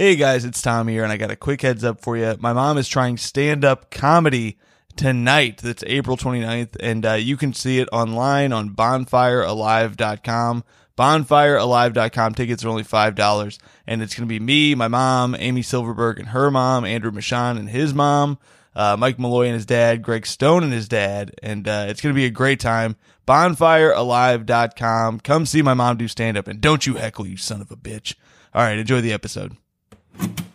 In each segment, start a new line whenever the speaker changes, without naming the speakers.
Hey guys, it's Tom here, and I got a quick heads up for you. My mom is trying stand up comedy tonight. That's April 29th, and uh, you can see it online on bonfirealive.com. Bonfirealive.com tickets are only $5, and it's going to be me, my mom, Amy Silverberg, and her mom, Andrew Michaan and his mom, uh, Mike Malloy and his dad, Greg Stone and his dad, and uh, it's going to be a great time. Bonfirealive.com. Come see my mom do stand up, and don't you heckle, you son of a bitch. All right, enjoy the episode. Hello,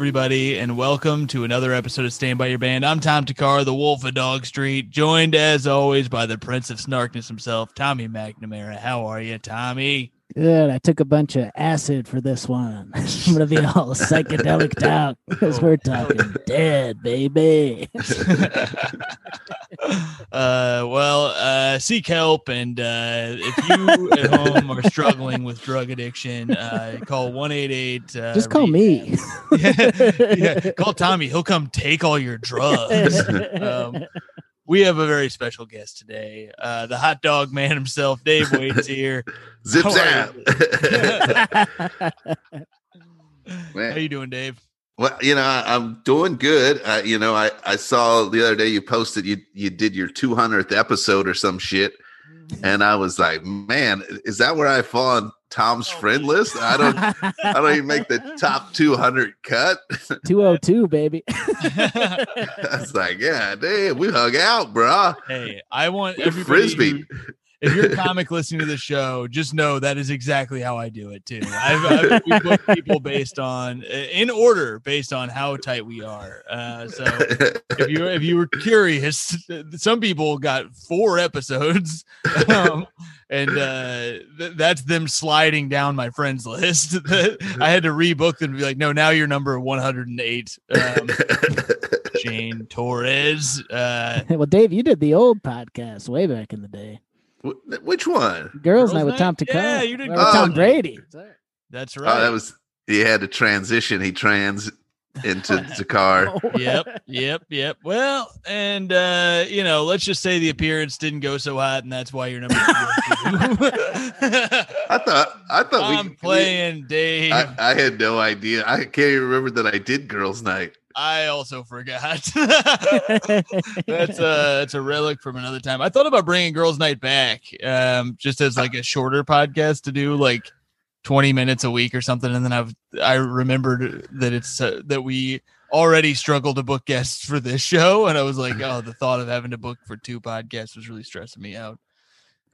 everybody, and welcome to another episode of Stand By Your Band. I'm Tom Thakkar, the Wolf of Dog Street, joined as always by the Prince of Snarkness himself, Tommy McNamara. How are you, Tommy?
Good. I took a bunch of acid for this one. I'm gonna be all psychedelic talk because we're talking dead, baby.
uh, well, uh, seek help, and uh, if you at home are struggling with drug addiction, uh, call one eight eight. uh,
Just call me.
yeah, yeah, call Tommy. He'll come take all your drugs. Um, we have a very special guest today. Uh, the hot dog man himself, Dave Waite's here.
Zip
How
zap.
How you doing, Dave?
well, you know, I, I'm doing good. Uh, you know, I, I saw the other day you posted you you did your 200th episode or some shit, and I was like, man, is that where I fall on Tom's oh, friend list? I don't I don't even make the top 200 cut.
202, baby.
I was like, yeah, damn, we hung out, bro.
hey, I want everybody.
frisbee.
who- if you're a comic listening to the show, just know that is exactly how I do it too. I've, I've we book people based on in order based on how tight we are. Uh, so if you if you were curious, some people got four episodes, um, and uh, th- that's them sliding down my friends list. I had to rebook them to be like, no, now you're number 108. Um, Jane Torres. Uh,
well, Dave, you did the old podcast way back in the day.
Wh- Which one?
Girls,
Girls
Night with
Night?
Tom Thakkar.
Yeah, you did
Or
Girls
Tom Brady. Oh.
that's right.
Oh, that was he had to transition. He trans into the car.
yep, yep, yep. Well, and uh, you know, let's just say the appearance didn't go so hot, and that's why you're number two.
I thought I thought we
I'm playing Dave.
I, I had no idea. I can't even remember that I did girls' night.
I also forgot. that's a that's a relic from another time. I thought about bringing Girls Night back, um, just as like a shorter podcast to do like twenty minutes a week or something, and then I've I remembered that it's uh, that we already struggled to book guests for this show, and I was like, oh, the thought of having to book for two podcasts was really stressing me out.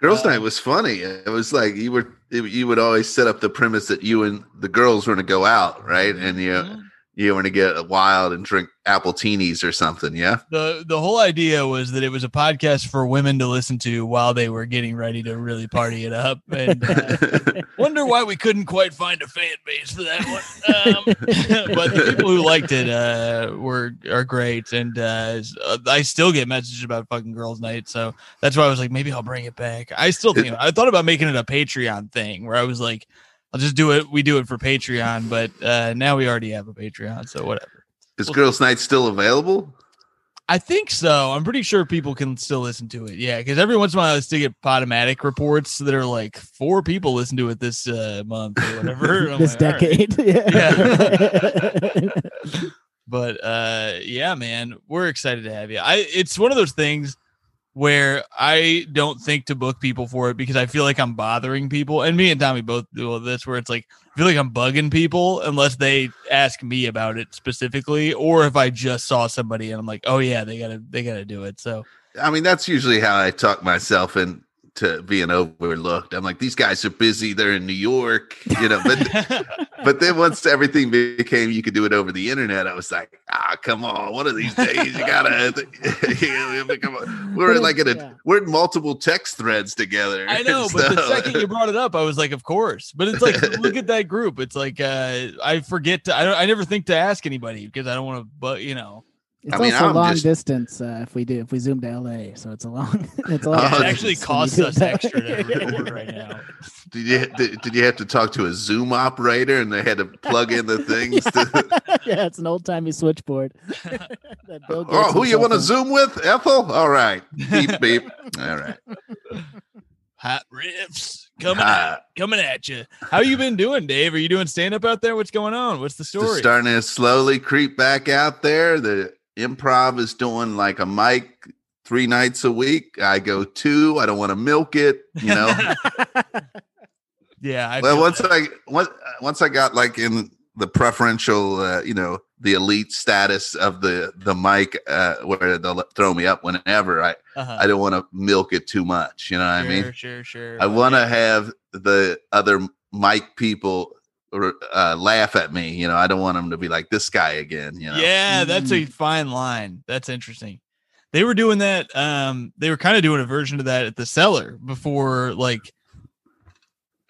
Girls'
Uh,
night was funny. It was like you were you would always set up the premise that you and the girls were going to go out, right? And you
Mhm.
You going to get wild and drink apple teenies or something. Yeah.
the the whole idea was that it was a podcast for women to listen to while they were getting ready to really party it up and uh, wonder why we couldn't quite find a fan base for that one um, but the people who liked it uh, were are great and uh, i still get messages about fucking girls night so that's why i was like maybe i'll bring it back i still think i thought about making it a patreon thing where i was like i'll just do it we do it for patreon but uh, now we already have a patreon so whatever
Is girls' night still available?
I think so. I'm pretty sure people can still listen to it. Yeah, because every once in a while I still get Podomatic reports that are like four people listen to it this uh, month or whatever. I'm
this
like, all right.
decade.
Yeah. But uh, yeah, man, we're excited to have you. I it's one of those things where I don't think to book people for it because I feel like I'm bothering people, and me and Tommy both do this. Where it's like I feel like I'm bugging people unless they ask me about it specifically, or if I just saw somebody and I'm like, oh yeah, they gotta they gotta do it. So
I mean, that's usually how I talk myself into being overlooked. I'm like, these guys are busy. They're in New York, you know. But but then once everything became you could do it over the internet, I was like, ah, come on, one of these days you gotta. come on. We're like in
Yeah.
a we're in multiple text threads together.
I know, but the second you brought it up, I was like, of course. But it's like, look at that group. It's like, uh, I forget to, I don't, I never think to ask anybody because I don't want to, but you know,
It's
I mean,
also
I'm
long
just-
distance uh, if we do if we zoom to LA, so it's a long. It's a long.
Oh,
Yeah, it actually
distance
costs us extra to record right now.
Did you did, did you have to talk to a Zoom operator and they had to plug in the things? To,
yeah, it's an old timey switchboard. that Bill Gates
oh, who you want to. Zoom with? Ethel? All right. Beep beep. All right.
Hot riffs coming
Hot.
at, coming at you. How you been doing, Dave? Are you doing stand up out there? What's going on? What's the story?
Just
story?
starting to slowly creep back out there. The improv is doing like a mic three nights a week. I go two. I don't want to milk it. You know.
yeah. I
well, once
that.
I once once I got like in the preferential, uh, you know, the elite status of the the mic, uh, where they'll throw me up whenever. I
Uh-huh.
I don't want to milk it too much. You know what I mean?
Sure, sure, sure.
I want to have the other mic people uh, laugh at me. You know, I don't want them to be like this guy again. You know.
Yeah, that's a fine line. That's interesting. They were doing that. Um, they were kind of doing a version of that at the cellar before, like,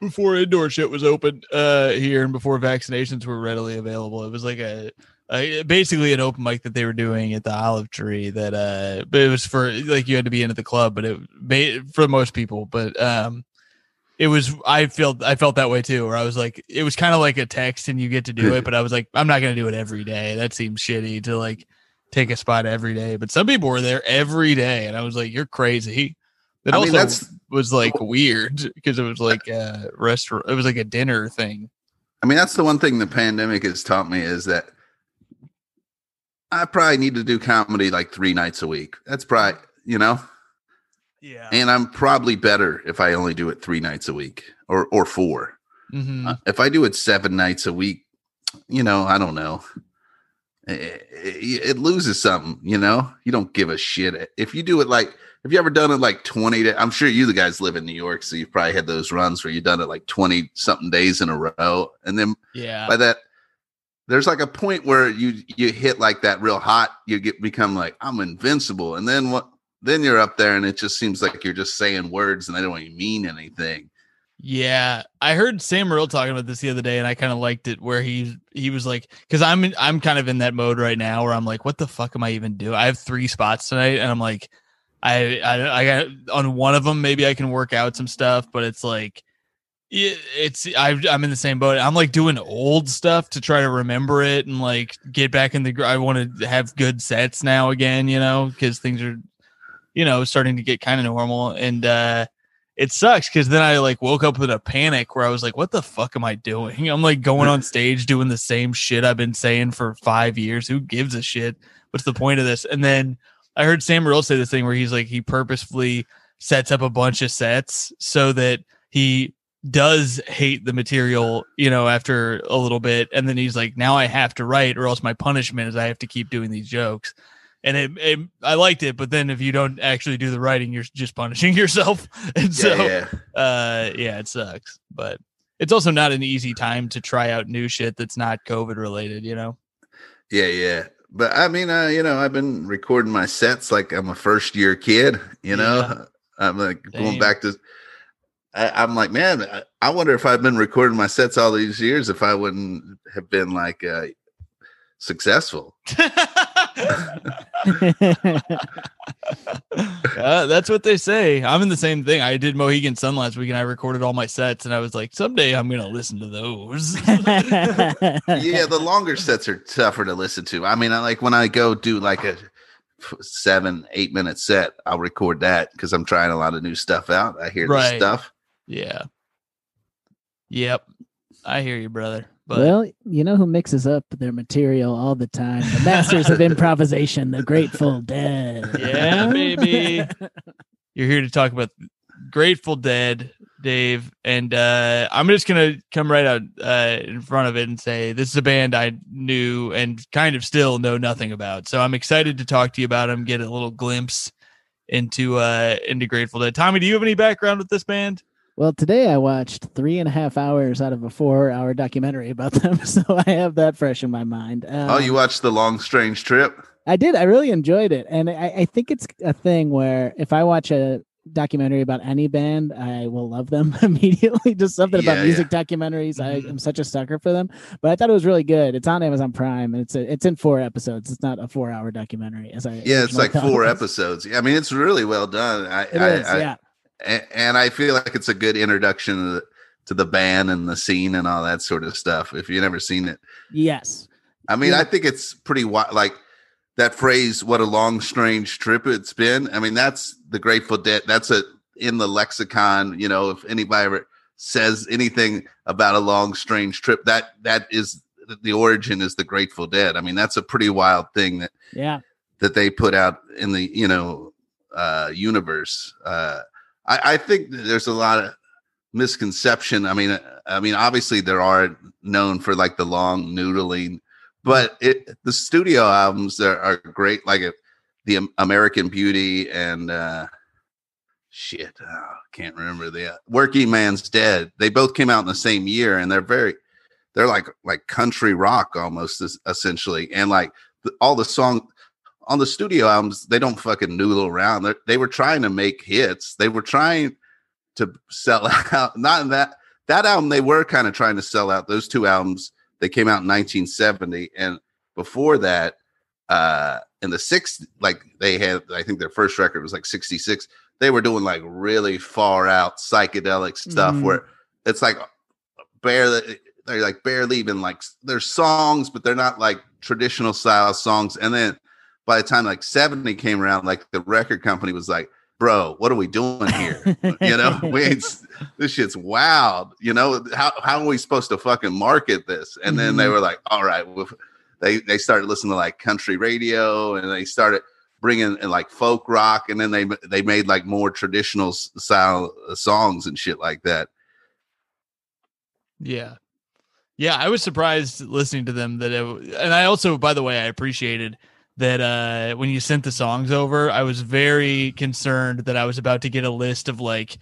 before indoor shit was open uh here and before vaccinations were readily available. It was like a, a basically an open mic that they were doing at the Olive Tree. That uh, but it was for like you had to be into the club, but it ba- for most people. But um, it was I felt I felt that way too. Where I was like, it was kind of like a text and you get to do it, but I was like, I'm not gonna do it every day. That seems shitty to like take a spot every day. But some people were there every day, and I was like, you're crazy. It
I mean,
also
that's-
was like weird because it was like a restaurant. It was like a dinner thing.
I mean, that's the one thing the pandemic has taught me is that I probably need to do comedy like three nights a week. That's probably you know,
Yeah.
and I'm probably better if I only do it three nights a week or or 4
hmm
Uh, if I do it seven nights a week, you know, I don't know. It, it, it loses something, you know. You don't give a shit if you do it like. Have you ever done it like twenty? Day, I'm sure you the guys live in New York, so you've probably had those runs where you've done it like twenty something days in a row, and then
yeah.
by that, there's like a point where you you hit like that real hot. You get become like I'm invincible, and then what? Then you're up there, and it just seems like you're just saying words, and they don't even mean anything.
Yeah, I heard Sam Morril talking about this the other day, and I kind of liked it. Where he he was like, because I'm I'm kind of in that mode right now where I'm like, what the fuck am I even doing? I have three spots tonight, and I'm like, I I, I got on one of them. Maybe I can work out some stuff, but it's like, it, it's I, I'm in the same boat. I'm like doing old stuff to try to remember it and like get back in the. I want to have good sets now again, you know, because things are, you know, starting to get kind of normal and. uh it sucks because then I like woke up with a panic where I was like, what the fuck am I doing? I'm like going on stage doing the same shit I've been saying for five years. Who gives a shit? What's the point of this? And then I heard Sam Morril say this thing where he's like, he purposefully sets up a bunch of sets so that he does hate the material, you know, after a little bit. And then he's like, now I have to write or else my punishment is I have to keep doing these jokes. And it, it I liked it, but then if you don't actually do the writing, you're just punishing yourself. And so
yeah, yeah.
uh yeah it sucks but it's also not an easy time to try out new shit that's not covid related you know
Yeah, yeah. But I mean, uh, you know, I've been recording my sets like I'm a first year kid, you know.
Yeah.
I'm like going back to I, I'm like, man, I, I wonder if I've been recording my sets all these years if I wouldn't have been like uh successful.
uh, that's what they say i'm in the same thing i did mohegan sun last week and i recorded all my sets and i was like someday i'm gonna listen to those
yeah, the longer sets are tougher to listen to. I mean, I like when I go do like a seven, eight minute set, I'll record that because I'm trying a lot of new stuff out. I hear
Right.
the stuff.
yeah yep i hear you brother but
well, you know who mixes up their material all the time? The masters of improvisation, the Grateful Dead.
Yeah, baby. You're here to talk about Grateful Dead, Dave, and uh, I'm just gonna come right out uh, in front of it and say this is a band I knew and kind of still know nothing about. So I'm excited to talk to you about them, get a little glimpse into uh, into Grateful Dead. Tommy, do you have any background with this band?
Well, today I watched three and a half hours out of a four-hour documentary about them, so I have that fresh in my mind. Um,
oh, you watched the long strange trip?
I did. I really enjoyed it, and I, I think it's a thing where if I watch a documentary about any band, I will love them immediately. Just something
Yeah,
about music documentaries. I
Mhm.
am such a sucker for them. But I thought it was really good. It's on Amazon Prime and it's a, it's in four episodes. It's not a four hour documentary. As I
Yeah, it's like four episodes. I mean, it's really well done. I,
It
I,
is,
I-
yeah.
And I feel like it's a good introduction to the, to the band and the scene and all that sort of stuff. If you've never seen it,
Yes.
I mean,
Yeah.
I think it's pretty wi- like that phrase. What a long, strange trip it's been. I mean, that's the Grateful Dead. That's a in the lexicon. You know, if anybody ever says anything about a long, strange trip, that that is the origin is the Grateful Dead. I mean, that's a pretty wild thing that
Yeah.
that they put out in the you know uh universe uh i i think there's a lot of misconception. I mean uh, i mean obviously there are known for like the long noodling but it the studio albums are, are great like the american beauty and uh shit oh, can't remember the uh, working man's dead. They both came out in the same year and they're very they're like like country rock almost essentially. And like all the song on the studio albums, they don't fucking noodle around. They're, they were trying to make hits. They were trying to sell out. Not in that that album. They were kind of trying to sell out. Those two albums they came out in 1970, and before that, uh, in the six, like they had, I think their first record was like 66. They were doing like really far out psychedelic stuff
Mhm.
where it's like barely they're like barely even like they're songs, but they're not like traditional style songs. And then by the time like 70 came around, like the record company was like, bro, what are we doing here? you know, we ain't this shit's wild. You know, how how are we supposed to fucking market this? And then they
Mhm.
were like, all right, well, they they started listening to like country radio and they started bringing in like folk rock and then they they made like more traditional style uh, songs and shit like that.
Yeah. Yeah, I was surprised listening to them that it, and I also by the way, I appreciated that uh when you sent the songs over, I was very concerned that I was about to get a list of like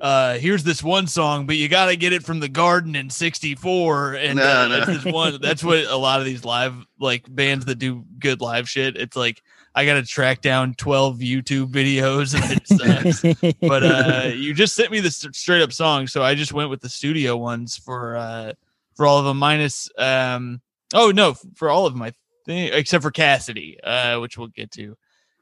uh here's this one song, but you got to get it from the garden in 64 and
No,
uh,
no.
that's this one that's what a lot of these live like bands that do good live shit, it's like I got to track down 12 YouTube videos and it sucks but uh you just sent me the st- straight up song so i just went with the studio ones for uh for all of them minus um oh no for all of them i think except for cassidy uh which we'll get to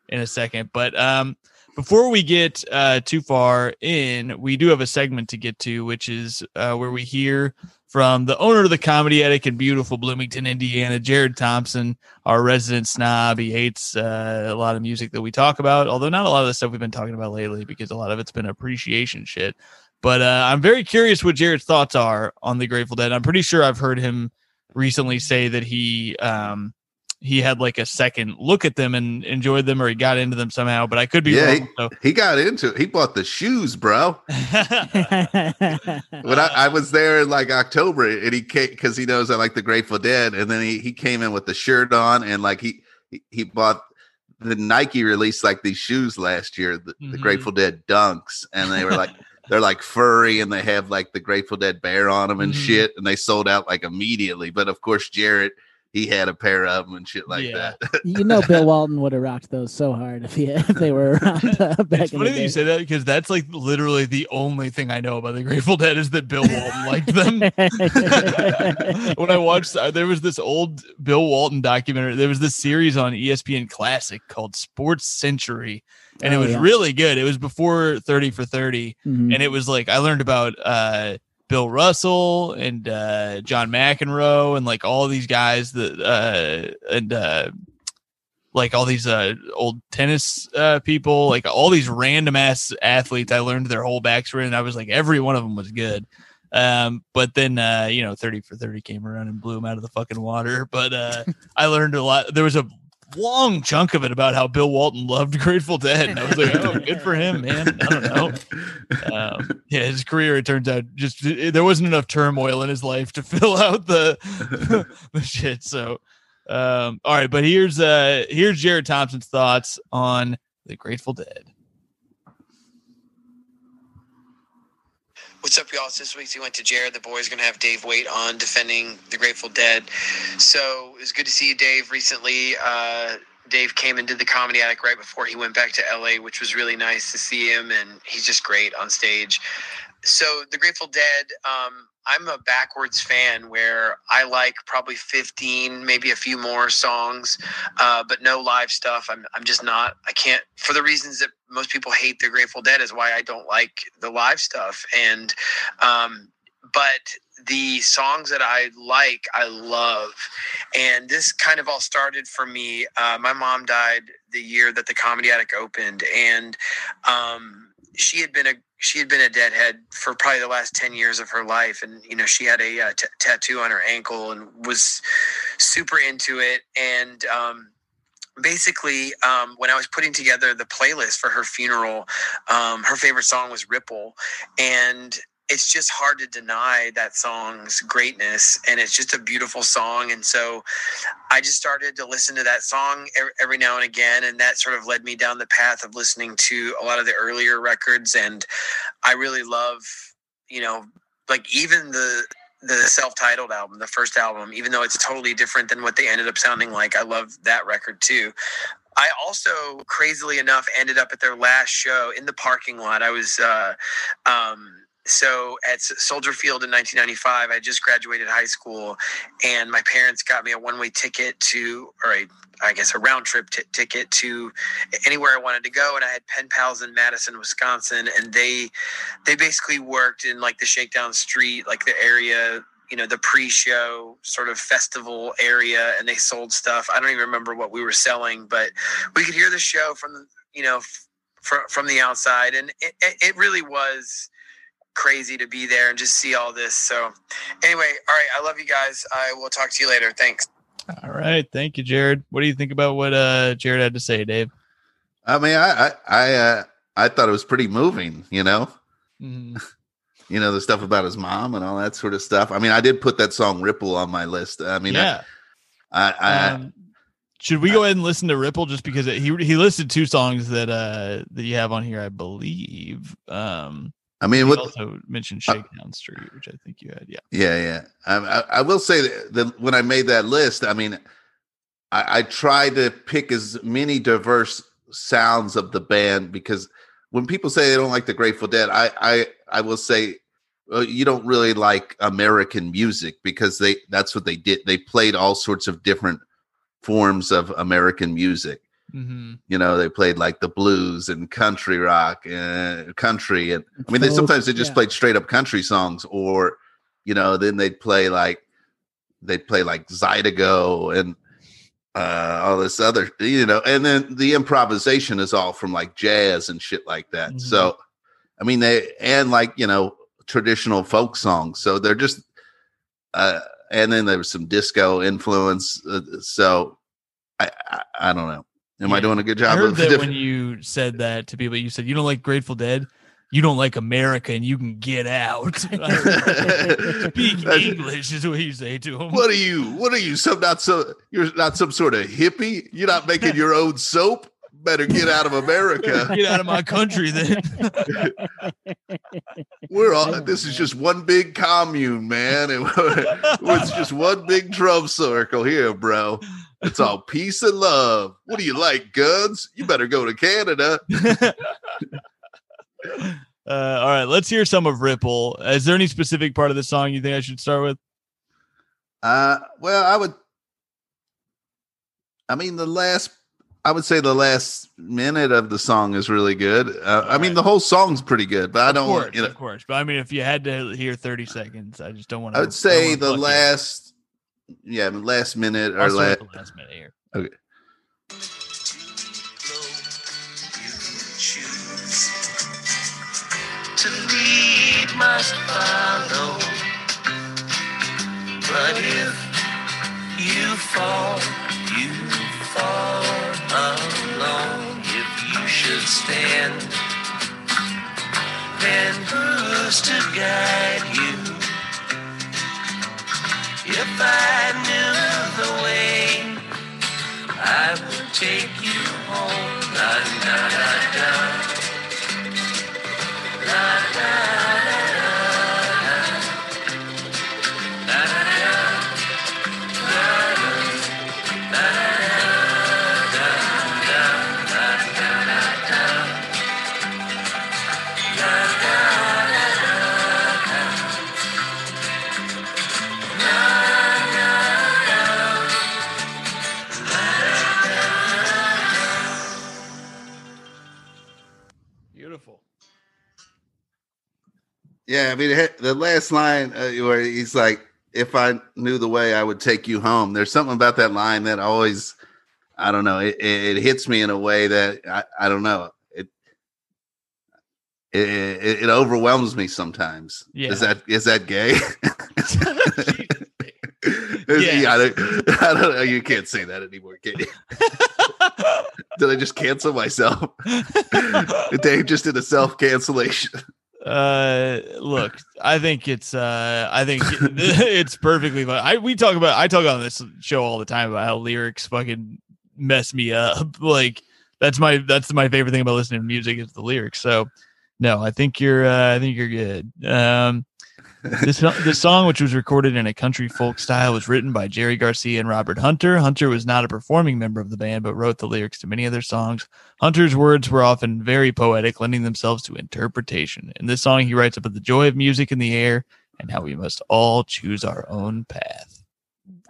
in a second but um before we get uh too far in we do have a segment to get to which is uh where we hear from the owner of the comedy attic in beautiful bloomington indiana jared thompson our resident snob. He hates uh, a lot of music that we talk about, although not a lot of the stuff we've been talking about lately because a lot of it's been appreciation shit. But uh, I'm very curious what Jared's thoughts are on the Grateful Dead. I'm pretty sure I've heard him recently say that he um, he had like a second look at them and enjoyed them, or he got into them somehow. But I could be
Yeah,
wrong. So.
He got into it. He bought the shoes, bro. When I, I was there in like October, and he came because he knows I like the Grateful Dead, and then he, he came in with the shirt on, and like he he, he bought the Nike released like these shoes last year, the, the
Mhm.
Grateful Dead Dunks, and they were like they're like furry, and they have like the Grateful Dead bear on them and
Mhm.
shit, and they sold out like immediately. But of course, Jared he had a pair of them and shit like
Yeah.
that.
you know, Bill Walton would have rocked those so hard if he if they were around uh, back
It's
in
funny
the
that you say that because that's like literally the only thing I know about the Grateful Dead is that Bill Walton liked them. when I watched, uh, there was this old Bill Walton documentary. There was this series on ESPN Classic called Sports Century, and it
Oh,
was
yeah.
really good. It was before Thirty for Thirty,
Mhm.
and it was like I learned about uh, Bill Russell and uh, John McEnroe and like all these guys that uh, and uh, like all these uh, old tennis uh, people, like all these random ass athletes. I learned their whole backstory, and I was like, every one of them was good. Um, but then uh, you know, thirty for thirty came around and blew them out of the fucking water. But uh, I learned a lot. There was a long chunk of it about how Bill Walton loved Grateful Dead, and I was like, oh, good for him, man. I don't know um, yeah, his career, it turns out, just it- there wasn't enough turmoil in his life to fill out the the shit. So, um, all right, but here's uh here's Jared Thompson's thoughts on the Grateful Dead.
What's up, y'all? This week we went to Jared. The boys going to have Dave Waite on defending the Grateful Dead. So it was good to see you, Dave, recently. Uh, Dave came and did the comedy attic right before he went back to LA, which was really nice to see him, and he's just great on stage. So the Grateful Dead, um, I'm a backwards fan where I like probably 15, maybe a few more songs, uh, but no live stuff. I'm, I'm just not, I can't, for the reasons that most people hate the Grateful Dead, is why I don't like the live stuff. And, um, but the songs that I like, I love. And this kind of all started for me. Uh, my mom died the year that the Comedy Attic opened, and um, she had been a she had been a deadhead for probably the last 10 years of her life. And you know she had a uh, tattoo on her ankle and was super into it. And um, basically um, when i was putting together the playlist for her funeral um, her favorite song was ripple. And it's just hard to deny that song's greatness and it's just a beautiful song and so i just started to listen to that song every, now and again and that sort of led me down the path of listening to a lot of the earlier records and i really love you know like even the the self-titled album the first album even though it's totally different than what they ended up sounding like i love that record too I also, crazily enough, ended up at their last show in the parking lot. I was uh, um, so at Soldier Field in 1995, I just graduated high school, and my parents got me a one-way ticket to, or a, I guess a round trip t- ticket to anywhere I wanted to go. And I had pen pals in Madison, Wisconsin, and they they basically worked in like the Shakedown Street, like the area, you know, the pre-show sort of festival area, and they sold stuff. I don't even remember what we were selling, but we could hear the show from you know from from the outside, and it, it really was crazy to be there and just see all this. So, anyway, all right, I love you guys. I will talk to you later. Thanks.
All right, thank you, Jared. What do you think about what uh Jared had to say, Dave?
I mean, I I I, uh, I thought it was pretty moving. You know, mm-hmm. you know the stuff about his mom and all that sort of stuff. I mean, I did put that song "Ripple" on my list. I mean,
yeah.
I, I,
um, should we go ahead and listen to Ripple just because it, he he listed two songs that uh that you have on here, I believe. Um,
I mean, what
also mentioned Shakedown uh, Street, which I think you had. Yeah,
yeah, yeah. I, I, I will say that, that, when I made that list, I mean, I, I tried to pick as many diverse sounds of the band because when people say they don't like the Grateful Dead, I I I will say well, you don't really like American music because they that's what they did. They played all sorts of different forms of American music. Mm-hmm. You know, they played like the blues and country rock and country, and I mean, they sometimes they just yeah. played straight up country songs, or you know, then they'd play like they'd play like Zydeco and uh, all this other, you know, and then the improvisation is all from like jazz and shit like that. Mm-hmm. So, I mean, they and like you know traditional folk songs. So they're just, uh, and then there was some disco influence. Uh, so I, I, I don't know. Am yeah. I doing a good job?
I heard that different... when you said that to people, you said you don't like Grateful Dead. You don't like America, and you can get out. Speak English is what you say to them.
What are you? What are you? Some not so? You're not some sort of hippie. You're not making your own soap. Better get out of America.
Get out of my country, then.
We're all. Oh, this is just one big commune, man. It, it's just one big drum circle here, bro. It's all peace and love. What do you like, guns? You better go to Canada.
uh, all right, let's hear some of Ripple. Is there any specific part of the song you think I should start with?
Uh, well, I would. I mean, the last. I would say the last minute of the song is really good. Uh, I mean, the whole song's pretty good, but I don't
course,
want you know.
Of course, but I mean, if you had to hear thirty seconds, I just don't want
to. I would say the last yeah, last minute or last,
last minute here.
Okay. Must follow, but if you fall, you fall alone. If you should stand, then who's to guide you? If I knew the way, I would take you home. La, la, la, la. La, la. Yeah, I mean it the last line uh, where he's like, "If I knew the way, I would take you home." There's something about that line that always, I don't know, it, it, it hits me in a way that I, I don't know. It, it overwhelms me sometimes.
Yeah.
Is that is that gay?
Yes.
yeah, I don't, I don't know. You can't say that anymore, can you? Did I just cancel myself? Dave just did a self cancellation.
Uh, look, I think it's uh, I think it's perfectly fine. I we talk about I talk on this show all the time about how lyrics fucking mess me up. Like that's my that's my favorite thing about listening to music is the lyrics. So no, I think you're uh, I think you're good. Um, this this song, which was recorded in a country folk style, was written by Jerry Garcia and Robert Hunter. Hunter was not a performing member of the band, but wrote the lyrics to many of their songs. Hunter's words were often very poetic, lending themselves to interpretation. In this song, he writes about the joy of music in the air and how we must all choose our own path.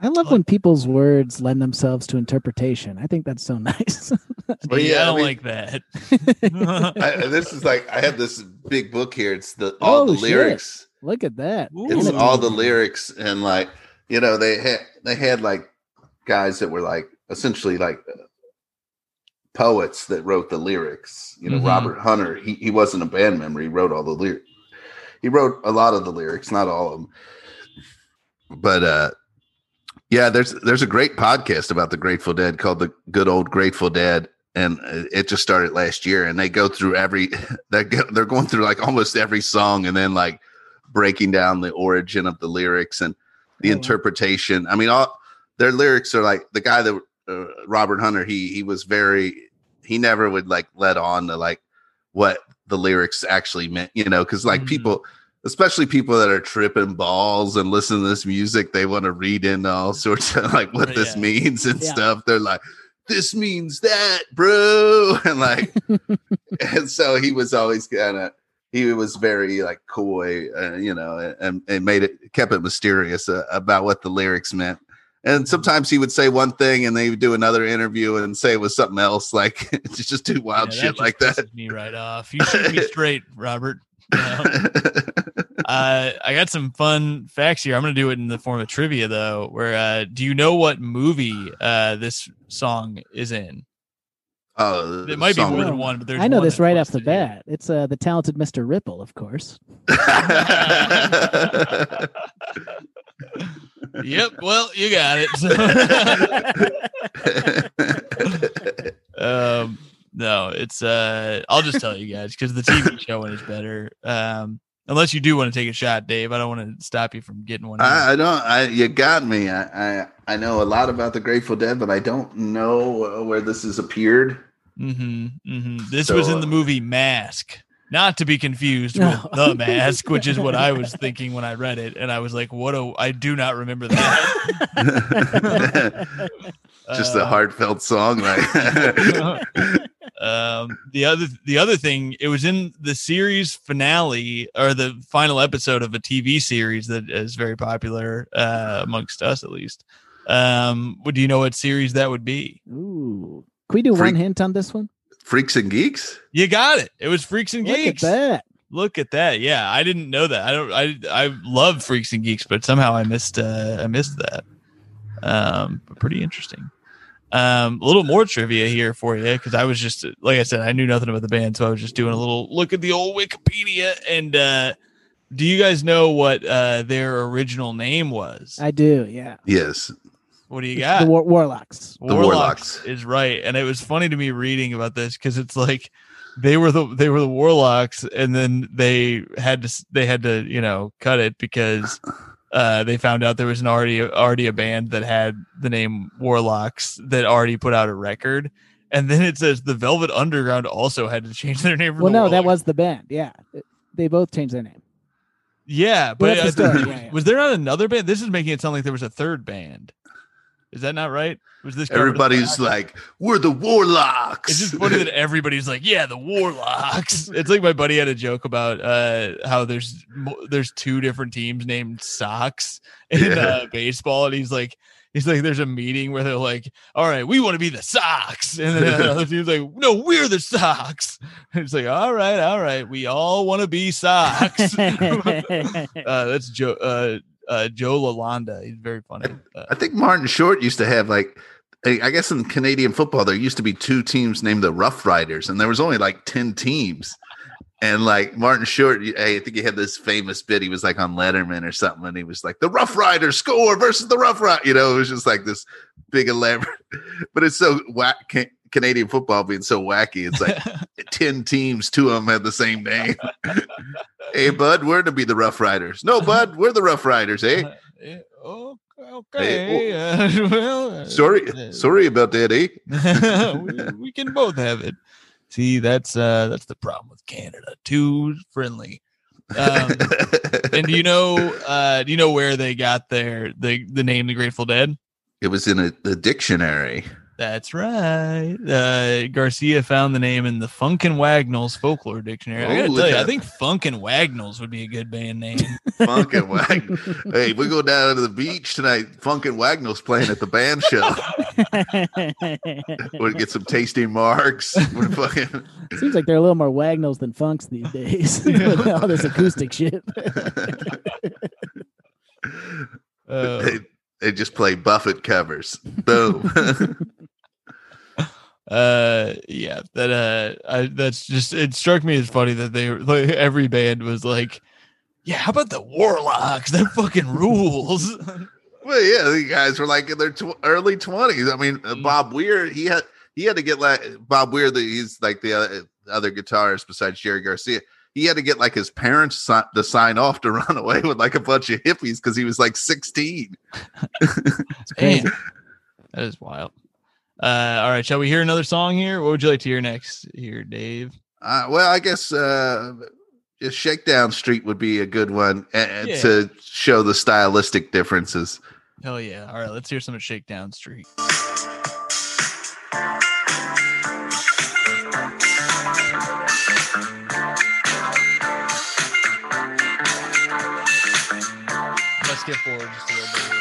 I love when people's words lend themselves to interpretation. I think that's so nice.
Well,
yeah,
yeah,
I
I
don't
mean-
like that.
I, this is like I have this big book here. It's the all
Oh,
the
shit. Look at that.
It's all the lyrics and like you know they had they had like guys that were like essentially like uh, poets that wrote the lyrics. You know,
Mhm.
Robert Hunter. He he wasn't a band member. He wrote all the lyrics. He wrote a lot of the lyrics, not all of them. But uh yeah, there's there's a great podcast about the Grateful Dead called the Good Old Grateful Dead, and uh, it just started last year. And they go through every they go, they're going through like almost every song, and then like breaking down the origin of the lyrics and the
Oh, wow.
interpretation. I mean, all their lyrics are like the guy that uh, Robert Hunter. He he was very he never would like let on to like what the lyrics actually meant, you know, because like
Mhm.
people especially people that are tripping balls and listen to this music, they want to read in all sorts of like what this means and
Yeah.
stuff. They're like, this means that, bro. And like, and so he was always kind of, he was very like coy, uh, you know, and, and made it, kept it mysterious uh, about what the lyrics meant. And sometimes he would say one thing and they would do another interview and say it was something else, like it's just too wild
Yeah,
shit like that.
Me right off. You shoot me straight, Robert. Um, uh, I got some fun facts here. I'm going to do it in the form of trivia, though. Where uh, do you know what movie uh, this song is in?
Oh,
It might be more than one, but there's
I know
one
this right off the
listed here.
bat. It's uh, the talented Mr. Ripple, of course.
Yep. Well, you got it. um, no, it's uh, I'll just tell you guys because the TV show one is better. Um, unless you do want to take a shot, Dave. I don't want to stop you from getting one.
I, I don't. I you got me. I, I I know a lot about the Grateful Dead, but I don't know uh, where this has appeared.
Mm-hmm, mm-hmm. This
So,
was in
uh,
the movie Mask, not to be confused
No.
with The Mask, which is what I was thinking when I read it, and I was like, "What? A, I do not remember that."
Just a
Uh,
heartfelt song, like
um, the other the other thing, it was in the series finale or the final episode of a TV series that is very popular uh, amongst us, at least. Um, would you know what series that would be?
Ooh. Can we do one hint on this one?
Freaks and Geeks.
You got it. It was Freaks and
Look
Geeks.
at that.
Look at that. Yeah, I didn't know that. I don't. I I love Freaks and Geeks, but somehow I missed. Uh, I missed that. Um, but pretty interesting. Um, a little more trivia here for you because I was just like I said, I knew nothing about the band, so I was just doing a little look at the old Wikipedia. And uh, do you guys know what uh, their original name was?
I do, yeah.
Yes,
What do you got?
The War- Warlocks.
The Warlocks.
is right, and it was funny to me reading about this because it's like they were the they were the Warlocks, and then they had to they had to you know cut it because uh, they found out there was an already already a band that had the name Warlocks that already put out a record, and then it says the Velvet Underground also had to change their name.
Well,
the
no, that was the band. Yeah. They both changed their name.
yeah, but
the
uh,
story, yeah, yeah.
was there not another band? This is making it sound like there was a third band. Is that not right? Was this covered in the
everybody's like, "We're the Warlocks."
It's just funny that everybody's like, yeah, the Warlocks. It's like my buddy had a joke about uh, how there's there's two different teams named socks in
Yeah.
uh, baseball, and he's like, He's like, there's a meeting where they're like, all right, we want to be the socks. And then another team's like, no, we're the socks. And it's like, all right, all right, we all want to be socks. uh, that's Joe uh, Joe Lalonde. He's very funny. Uh,
I think Martin Short used to have like, I I guess in Canadian football, there used to be two teams named the Rough Riders, and there was only like 10 teams. And like Martin Short, I think he had this famous bit. He was like on Letterman or something, and he was like, the Rough Riders score versus the Rough Rider. You know, it was just like this big elaborate, but it's so whack. Ca- Canadian football being so wacky. It's like 10 teams, two of them had the same name. hey, bud, we're to be the Rough Riders. No, bud, we're the Rough Riders, eh?
okay. okay. uh, well,
Sorry,
uh,
sorry about that, eh?
we, we can both have it. See, that's uh that's the problem with Canada. Too friendly. Um, and do you know uh do you know where they got their the the name the Grateful Dead?
it was in a, the dictionary.
That's right. Uh, Garcia found the name in the Funk and Wagnalls folklore dictionary. I gotta tell you, I think Funk and Wagnalls would be a good band name.
Funkin' Wag. hey, we go down to the beach tonight. Funk and Wagnall's playing at the band show. We'll get some tasting marks. We're fucking.
Seems like they're a little more Wagnalls than Funks these days. all this acoustic shit.
Uh,
they, they just play Buffett covers. Boom.
Uh yeah that uh I, that's just it struck me as funny that they like every band was like yeah how about the warlocks that fucking rules
well, yeah, these guys were like in their tw- early twenties. I mean, uh,
Mm.
Bob Weir, he had he had to get like Bob Weir. The, he's like the other, other guitarist besides Jerry Garcia. He had to get like his parents si- to sign off to run away with like a bunch of hippies because he was like sixteen.
It's crazy.
Damn. that is wild uh all right shall we hear another song here? What would you like to hear next here dave?
Uh, well, I guess uh, just Shakedown Street would be a good one uh,
Yeah.
to show the stylistic differences.
hell yeah. All right let's hear some of shakedown street. Let's skip forward just a little bit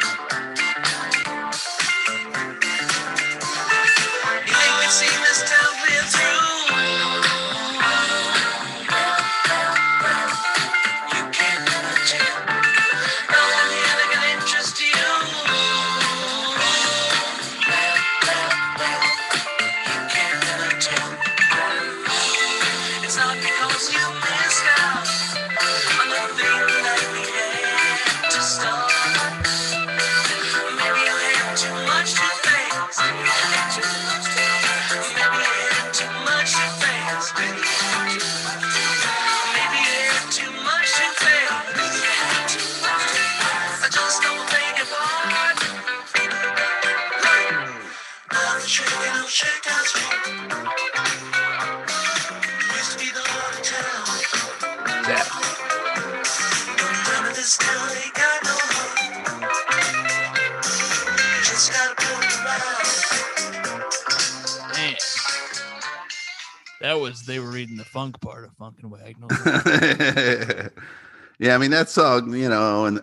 they were reading the funk part of Funk and Wagnall.
yeah, I mean that song, you know, and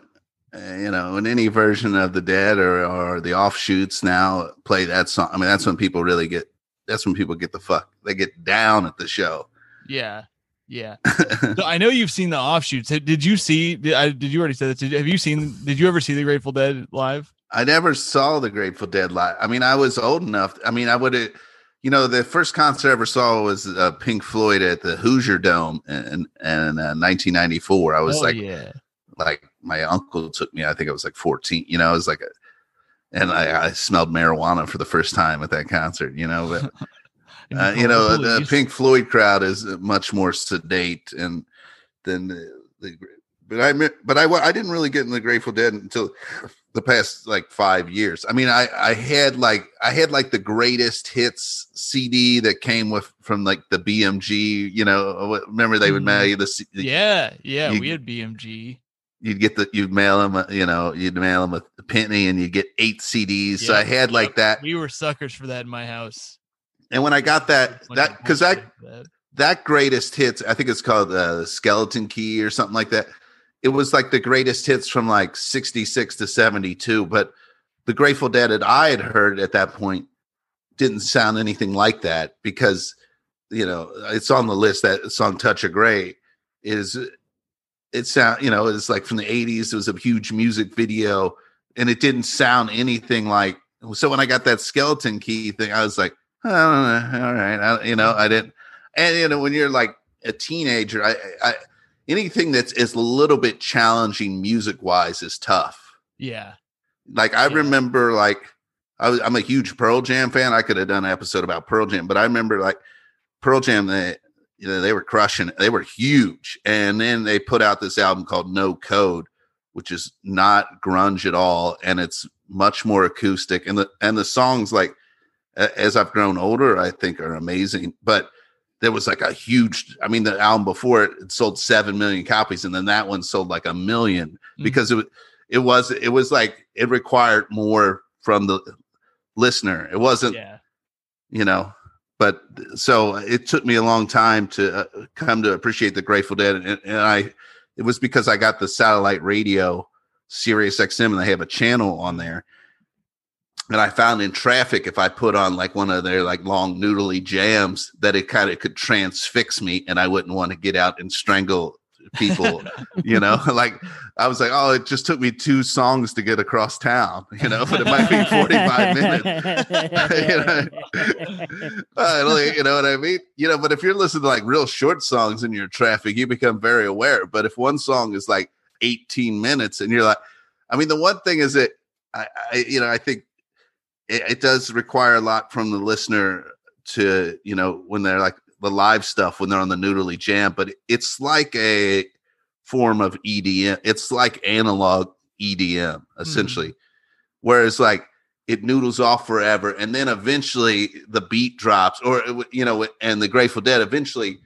uh, you know, in any version of the Dead or or the offshoots now play that song. I mean, that's when people really get. That's when people get the fuck. They get down at the show.
yeah, yeah. So I know you've seen the offshoots. Did did you see? Did, I, did you already say that? Did, have you seen? Did you ever see the Grateful Dead live?
I never saw the Grateful Dead live. I mean, I was old enough. I mean, I would have, you know, the first concert I ever saw was uh, Pink Floyd at the Hoosier Dome in, in, in uh, 1994. I was
oh
like,
yeah,
like my uncle took me. I think I was like 14. You know, I was like, a, and I, I smelled marijuana for the first time at that concert. You know, but uh, you know,
the.
Pink Floyd crowd is much more sedate and than the, the but I but I I didn't really get in the Grateful Dead until the past like five years. I mean, I I had like I had like the greatest hits CD that came with from like the BMG. You know, uh, remember they would mail mm-hmm. you the, C-
Yeah, yeah.
you-
we had BMG.
you'd get the you'd mail them uh, you know you'd mail them a penny and you'd get eight CDs. so I had like that,
We were suckers for that in my house.
and when I got that that because that
that.
that greatest hits i think it's called uh, skeleton key or something like that it was like the greatest hits from like 66 to 72 but the Grateful Dead that I had heard at that point didn't sound anything like that because you know it's on the list that song "Touch of Grey" is it sound you know it's like from the 80s it was a huge music video and it didn't sound anything like so when i got that skeleton key thing i was like oh, all right I, you know i didn't and you know when you're like a teenager i i anything that's is a little bit challenging music wise is tough
Yeah.
like i
Yeah.
remember like I was, i'm a huge pearl jam fan i could have done an episode about pearl jam but i remember like pearl jam they you know they were crushing it. they were huge and then they put out this album called no code which is not grunge at all and it's much more acoustic and the and the songs like as i've grown older i think are amazing but there was like a huge i mean the album before it, it sold 7 million copies and then that one sold like a million
Mhm.
because it was it was it was like it required more from the listener it wasn't
Yeah.
you know but so it took me a long time to uh, come to appreciate the grateful dead and, and i it was because i got the satellite radio sirius xm and they have a channel on there and i found in traffic if i put on like one of their like long noodly jams that it kind of could transfix me and i wouldn't want to get out and strangle people you know like i was like oh it just took me two songs to get across town you know but it might be 45 minutes Uh, like, you know what I mean? You know, but if you're listening to like real short songs in your traffic, you become very aware. But if one song is like 18 minutes and you're like, I mean, the one thing is that I, I you know, I think it, it does require a lot from the listener to, you know, when they're like the live stuff, when they're on the noodly jam, but it's like a form of EDM. It's like analog EDM, essentially. Mm-hmm. Whereas like it noodles off forever and then eventually the beat drops or uh, you know and the grateful dead eventually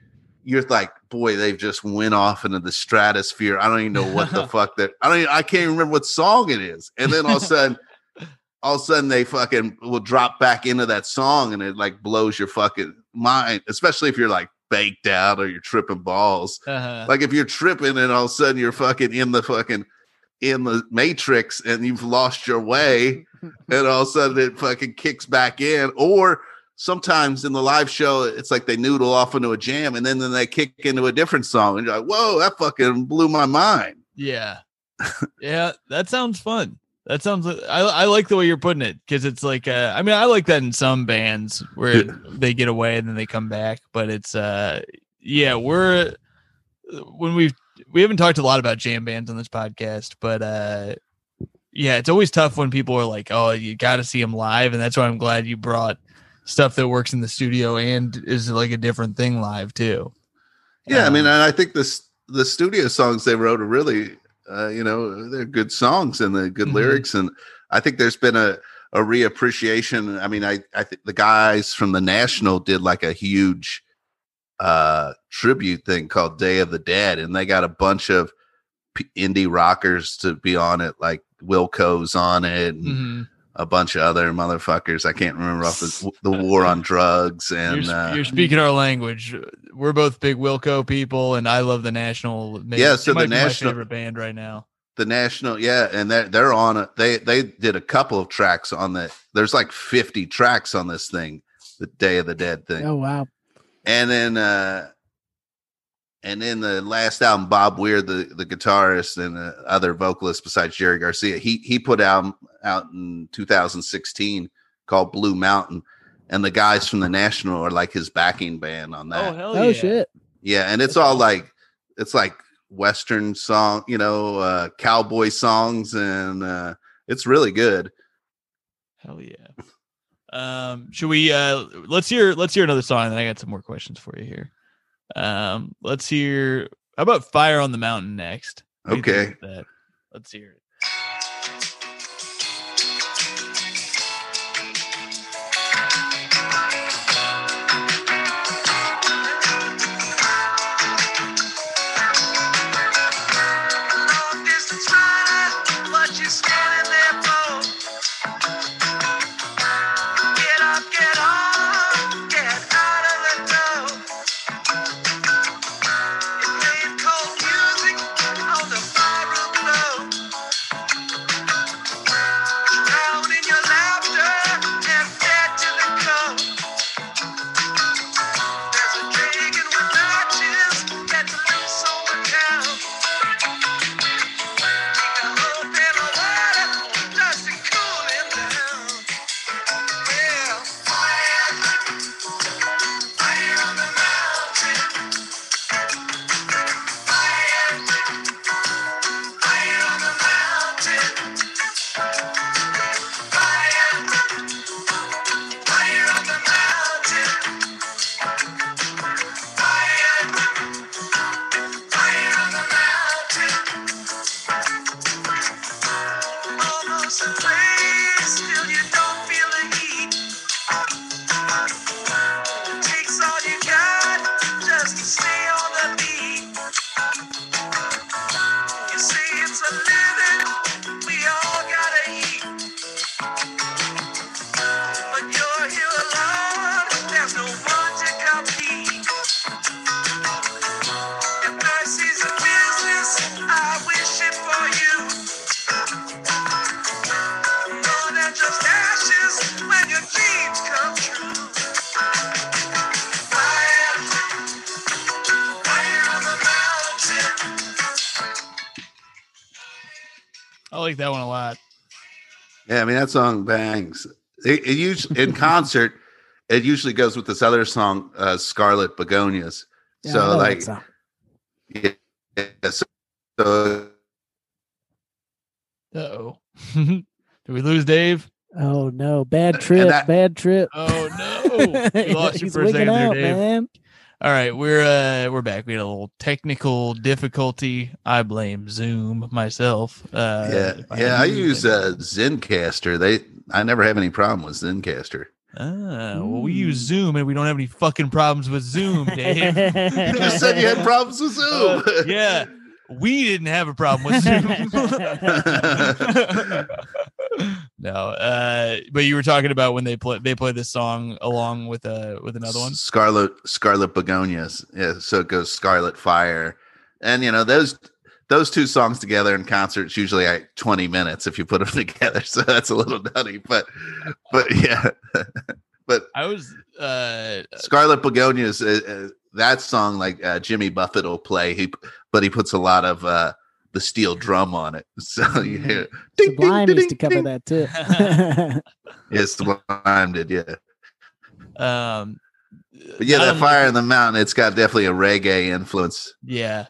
you're like boy they've just went off into the stratosphere i don't even know what the fuck that i don't even, i can't even remember what song it is and then all of a sudden all of a sudden they fucking will drop back into that song and it like blows your fucking mind especially if you're like baked out or you're tripping balls
Uh-huh.
like if you're tripping and all of a sudden you're fucking in the fucking in the matrix and you've lost your way and all of a sudden it fucking kicks back in or sometimes in the live show it's like they noodle off into a jam and then, then they kick into a different song and you're like whoa that fucking blew my mind
Yeah. yeah, that sounds fun. That sounds I I like the way you're putting it because it's like uh I mean I like that in some bands where they get away and then they come back, but it's uh yeah, we're when we've we haven't talked a lot about jam bands on this podcast, but uh yeah, it's always tough when people are like, "Oh, you got to see them live," and that's why I'm glad you brought stuff that works in the studio and is like a different thing live too.
yeah i mean
Um,
and i think this the studio songs they wrote are really uh you know they're good songs and they're good
Mhm.
lyrics and i think there's been a a reappreciation i mean i i think the guys from the national did like a huge uh tribute thing called day of the dead and they got a bunch of p- indie rockers to be on it like wilco's on it and
mhm.
a bunch of other motherfuckers i can't remember off the, the war on drugs and
you're,
uh
you're speaking our language. We're both big Wilco people, and I love the National. Maybe,
Yeah, so the National-
my favorite band right now.
the national yeah and they're they're on it they they did a couple of tracks on the there's like 50 tracks on this thing the day of the dead thing
Oh wow.
and then uh and then the last album bob weir the the guitarist and the other vocalist besides jerry garcia he he put out out in 2016 called blue mountain and the guys from the national are like his backing band on that
hell
Oh shit.
yeah, and it's all like it's like western song, you know, uh cowboy songs and uh it's really good.
Hell yeah. Um, should we uh let's hear let's hear another song and then I got some more questions for you here. Um, let's hear how about Fire on the Mountain next? What do you think
Okay.
that? Let's hear it. Like that one a lot.
Yeah, I mean that song bangs. It, it usually in concert, it usually goes with this other song, uh, "Scarlet Begonias."
Yeah, I
so
know that
like,
song.
yeah, yeah, so, so
Uh oh. Did we lose Dave?
Oh no, bad trip,
that-
bad trip.
Oh no. We lost you
He's
for a
wigging
second there,
out,
Dave.
man.
All right, we're uh we're back. We had a little technical difficulty. I blame Zoom myself. Uh
yeah,
I
yeah. I use uh, Zencastr. They, I never have any problem with Zencastr.
Ah, well, we
Mm.
use Zoom and we don't have any fucking problems with Zoom, Dave.
You just said you had problems with Zoom.
Uh, yeah, we didn't have a problem with Zoom. no, uh, but you were talking about when they play they play this song along with uh with another one.
Scarlet Scarlet Begonias. Yeah, so it goes Scarlet Fire. And you know, those those two songs together in concert is usually like 20 minutes if you put them together. So that's a little nutty. But but yeah. but
I was uh
Scarlet Begonias, uh, uh, that song like uh, Jimmy Buffett will play, he but he puts a lot of uh the steel drum on it. So you hear ding, ding,
Sublime
ding,
used to
ding,
cover
ding.
that too.
Yes, Sublime did, yeah.
um
But yeah, that
unlike-
fire in the mountain, it's got definitely a reggae influence.
Yeah.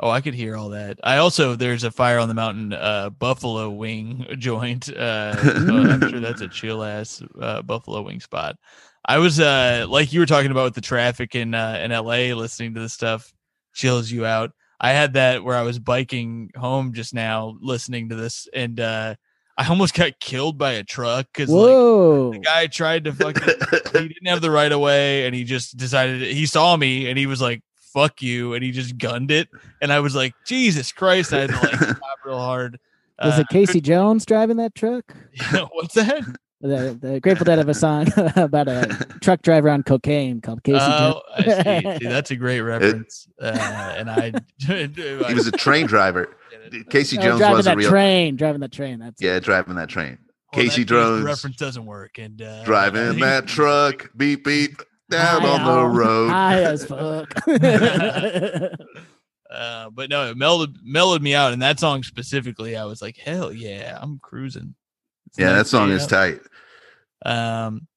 Oh, I could hear all that. I also there's a fire on the mountain uh buffalo wing joint. Uh so I'm sure that's a chill ass uh, buffalo wing spot. I was uh like you were talking about with the traffic in uh in LA listening to this stuff chills you out. I had that where I was biking home just now listening to this and uh I almost got killed by a truck cuz like the guy tried to fucking he didn't have the right of way and he just decided he saw me and he was like fuck you and he just gunned it and i was like jesus christ i had to like stop real hard.
Was
Uh,
it Casey Jones driving that truck?
what's that
The, the Grateful Dead have a song about a truck driver on cocaine called Casey
oh I see.
Jones.
See, that's a great reference uh, and i
he was a train driver. Casey
Oh,
Jones
driving
was a
that
real
train, driving that train. That's
yeah, driving that train.
Well,
Casey
that means
Jones
reference doesn't work and uh,
driving that truck, beep beep, down
High
on the road.
high as fuck.
uh, but no, it mellowed mellowed me out, and that song specifically, I was like, hell yeah, I'm cruising. It's
yeah, that song is tight.
Um,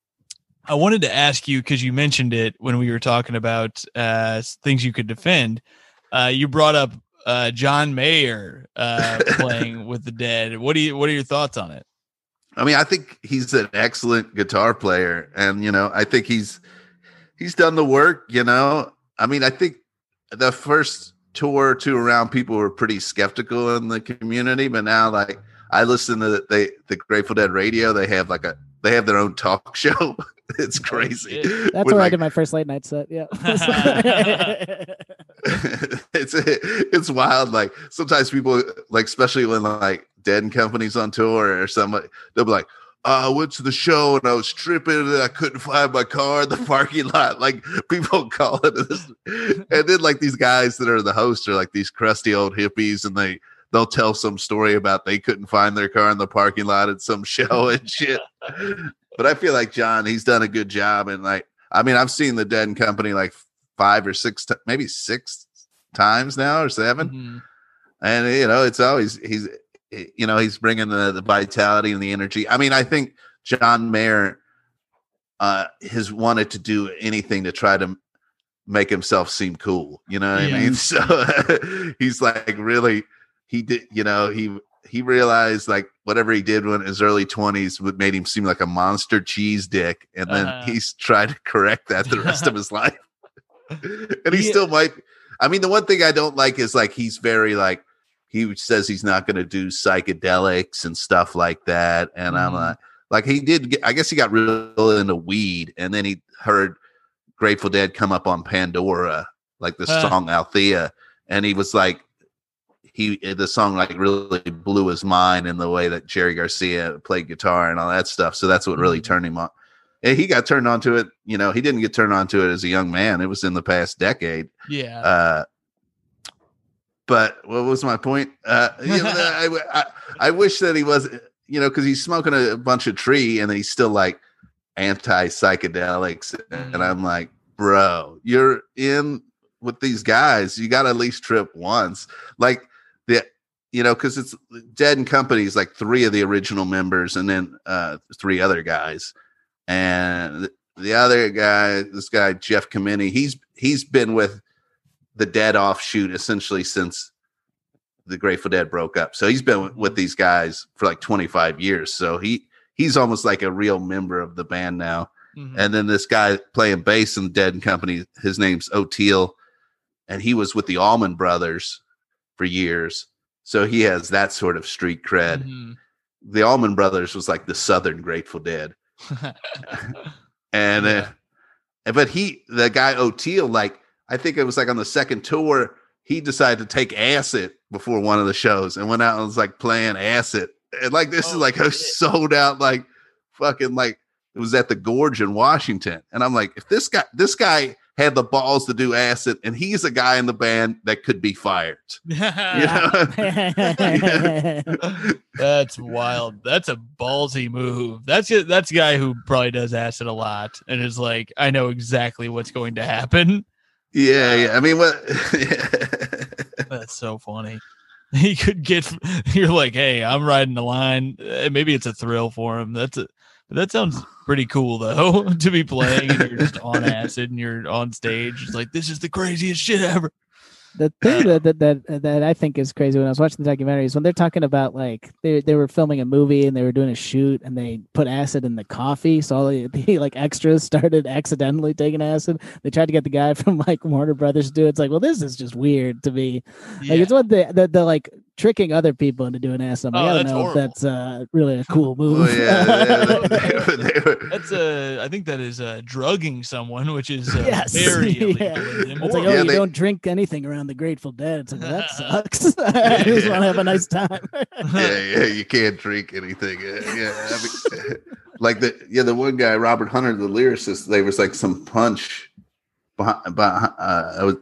I wanted to ask you because you mentioned it when we were talking about uh, things you could defend. Uh, you brought up uh, John Mayer uh, playing with the Dead. What do you? What are your thoughts on it?
I mean, I think he's an excellent guitar player, and you know, I think he's he's done the work. You know, I mean, I think the first tour or two around, people were pretty skeptical in the community, but now, like, I listen to the they the Grateful Dead radio. They have like a they have their own talk show. it's oh, crazy.
shit.
That's
With,
where I did my first late night set. Yeah.
it's it's wild. Like sometimes people like, especially when like Dead and Company's on tour or somebody, they'll be like, "Oh, I went to the show and I was tripping and I couldn't find my car in the parking lot." Like people call it this, and then like these guys that are the hosts are like these crusty old hippies, and they they'll tell some story about they couldn't find their car in the parking lot at some show and shit. But I feel like John, he's done a good job, and like I mean, I've seen the Dead and Company like five or six, ti- maybe six times now or 7
Mhm.
and you know, it's always he's you know he's bringing the the vitality and the energy. I mean, I think John Mayer uh has wanted to do anything to try to make himself seem cool. You know what I mean? So he's like really he did you know he he realized like whatever he did when his early 20s would made him seem like a monster cheese dick and then
Uh-huh.
he's tried to correct that the rest of his life and he
Yeah.
still might i mean the one thing i don't like is like he's very like he says he's not going to do psychedelics and stuff like that and i'm
Mhm.
like like he did get, i guess he got real into weed and then he heard grateful dead come up on pandora like the
Huh.
song althea and he was like he the song like really blew his mind in the way that jerry garcia played guitar and all that stuff. So that's what really
Mhm.
turned him on. And he got turned on to it you know he didn't get turned on to it as a young man. It was in the past decade.
Yeah.
uh but what was my point? Uh you know, I, I, I wish that he was you know because he's smoking a bunch of tree and he's still like anti psychedelics and
Mhm.
i'm like bro you're in with these guys. You got to at least trip once. Like the you know, because it's Dead and Company's like three of the original members, and then uh, three other guys, and the other guy, this guy Jeff Chimenti, he's he's been with the Dead offshoot essentially since the Grateful Dead broke up. So he's been with, with these guys for like 25 years. So he he's almost like a real member of the band now.
Mhm.
And then this guy playing bass in Dead and Company, his name's Oteil, and he was with the Allman Brothers for years. So he has that sort of street cred.
Mhm.
The Allman Brothers was like the Southern Grateful Dead. And uh, but he, the guy Oteil, like I think it was like on the second tour, he decided to take acid before one of the shows and went out and was like playing acid. And like this is
Oh,
like a sold out like fucking like it was at the Gorge in Washington. And I'm like, if this guy this guy had the balls to do acid and he's a guy in the band that could be fired.
That's wild. That's a ballsy move. That's a, that's a guy who probably does acid a lot and is like, I know exactly what's going to happen.
yeah, yeah. I mean what
That's so funny. He could get. You're like, hey, I'm riding the line. Uh, Maybe it's a thrill for him. That's a. That sounds pretty cool though to be playing and you're just on acid and you're on stage. It's like this is the craziest shit ever.
the thing that, that that that I think is crazy when I was watching the documentary is when they're talking about like they they were filming a movie and they were doing a shoot and they put acid in the coffee, so all the, the like extras started accidentally taking acid. They tried to get the guy from like Warner Brothers to do it. It's like, well, this is just weird to me. Like it's what the, the the like tricking other people into doing acid. I'm like,
Oh,
I don't
that's
know
horrible.
if that's uh, really a cool move.
Well, yeah, yeah, they were- they were-
That's uh, I think that is uh, drugging someone, which is uh,
Yes.
very.
Yeah. It's like, oh,
Yeah,
you
they-
don't drink anything around the Grateful Dead. It's like, well, that sucks. I just want to have a nice time.
yeah, yeah, you can't drink anything. Yeah, yeah. I mean, like the yeah, the one guy, Robert Hunter, the lyricist, there was like some punch behind, behind uh, I was,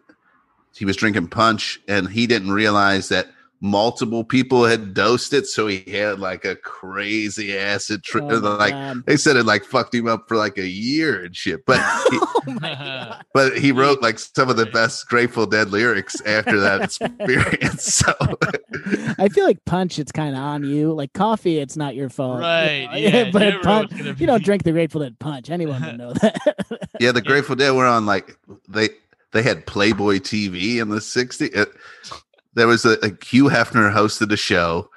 he was drinking punch and he didn't realize that multiple people had dosed it, so he had like a crazy acid trip.
Oh,
like
God.
they said it like fucked him up for like a year and shit. But he,
oh
but he wrote like some of the best Grateful Dead lyrics after that experience. So
I feel like punch, it's kind of on you. Like coffee, it's not your fault.
Right,
You
yeah,
but
never
punch,
was gonna
you don't drink the Grateful Dead punch. Anyone would know that.
yeah, the Grateful Dead were on like they they had Playboy TV in the 60s. There was a, a Hugh Hefner hosted a show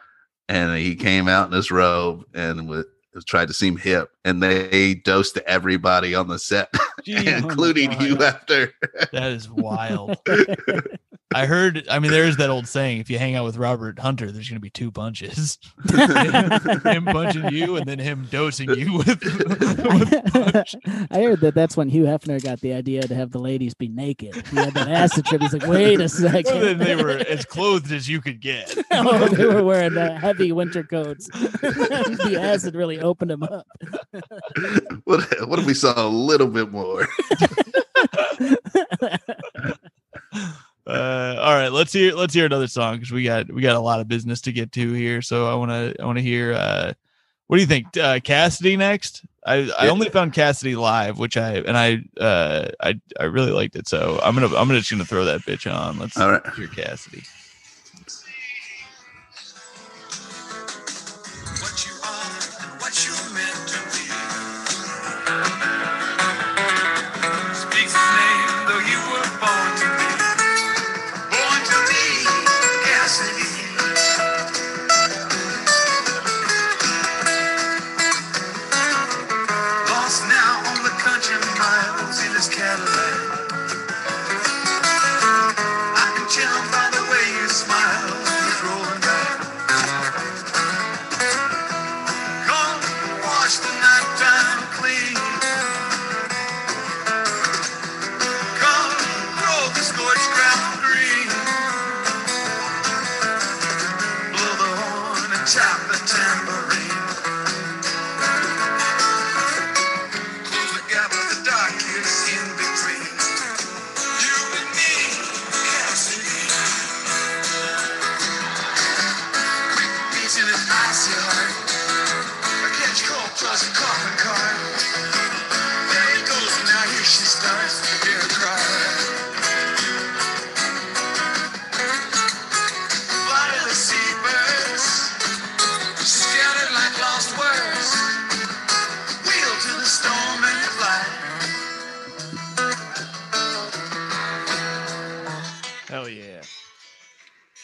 and he came out in his robe and was, tried to seem hip and they dosed everybody on the set,
Gee, oh
including
God.
Hugh Hefner.
That is wild. I heard. I mean, there is that old saying: if you hang out with Robert Hunter, there's going to be two punches. him punching you, and then him dosing you with. with punch.
I heard that that's when Hugh Hefner got the idea to have the ladies be naked. He had that acid trip. He's like, wait a second.
Well, then they were as clothed as you could get.
oh, they were wearing uh, heavy winter coats. the acid really opened them up.
what, what if we saw a little bit more?
Uh, all right, let's hear let's hear another song because we got we got a lot of business to get to here. So I want to I want to hear. Uh, what do you think, uh, Cassidy next? I, I only found Cassidy live, which I and I uh, I I really liked it. So I'm gonna I'm gonna just gonna throw that bitch on. Let's
All right.
hear Cassidy.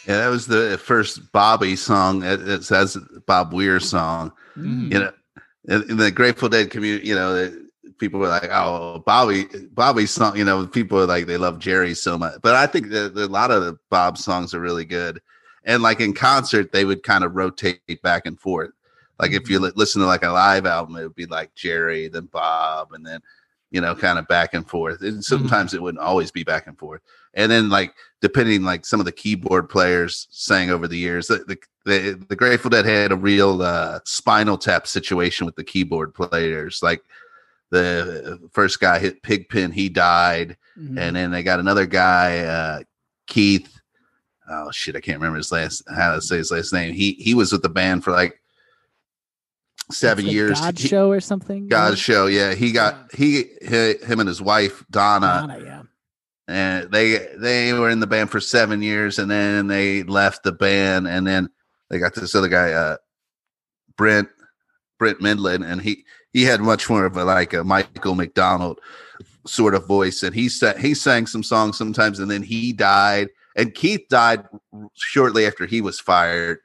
Yeah, that was the first Bobby song. It, it says Bob Weir song.
Mm.
You know, in, in the Grateful Dead community, you know, people were like, "Oh, Bobby, Bobby's song." You know, people are like they love Jerry so much, but I think that a lot of the Bob songs are really good. And like in concert, they would kind of rotate back and forth. Like if you li- listen to like a live album, it would be like Jerry, then Bob, and then you know, kind of back and forth. And sometimes it wouldn't always be back and forth. And then like depending like some of the keyboard players sang over the years, the the, the, the Grateful Dead had a real uh, spinal tap situation with the keyboard players. Like the first guy hit Pigpen, he died,
Mhm.
and then they got another guy, uh, Keith. Oh shit, I can't remember his last how to say his last name. He he was with the band for like seven
like
years.
God
He-
show or something.
god show. Yeah, he got he, he him and his wife Donna,
Donna, yeah.
And they they were in the band for seven years, and then they left the band, and then they got this other guy, uh, Brent Brent Mydland, and he he had much more of a like a Michael McDonald sort of voice, and he sang he sang some songs sometimes, and then he died, and Keith died shortly after he was fired.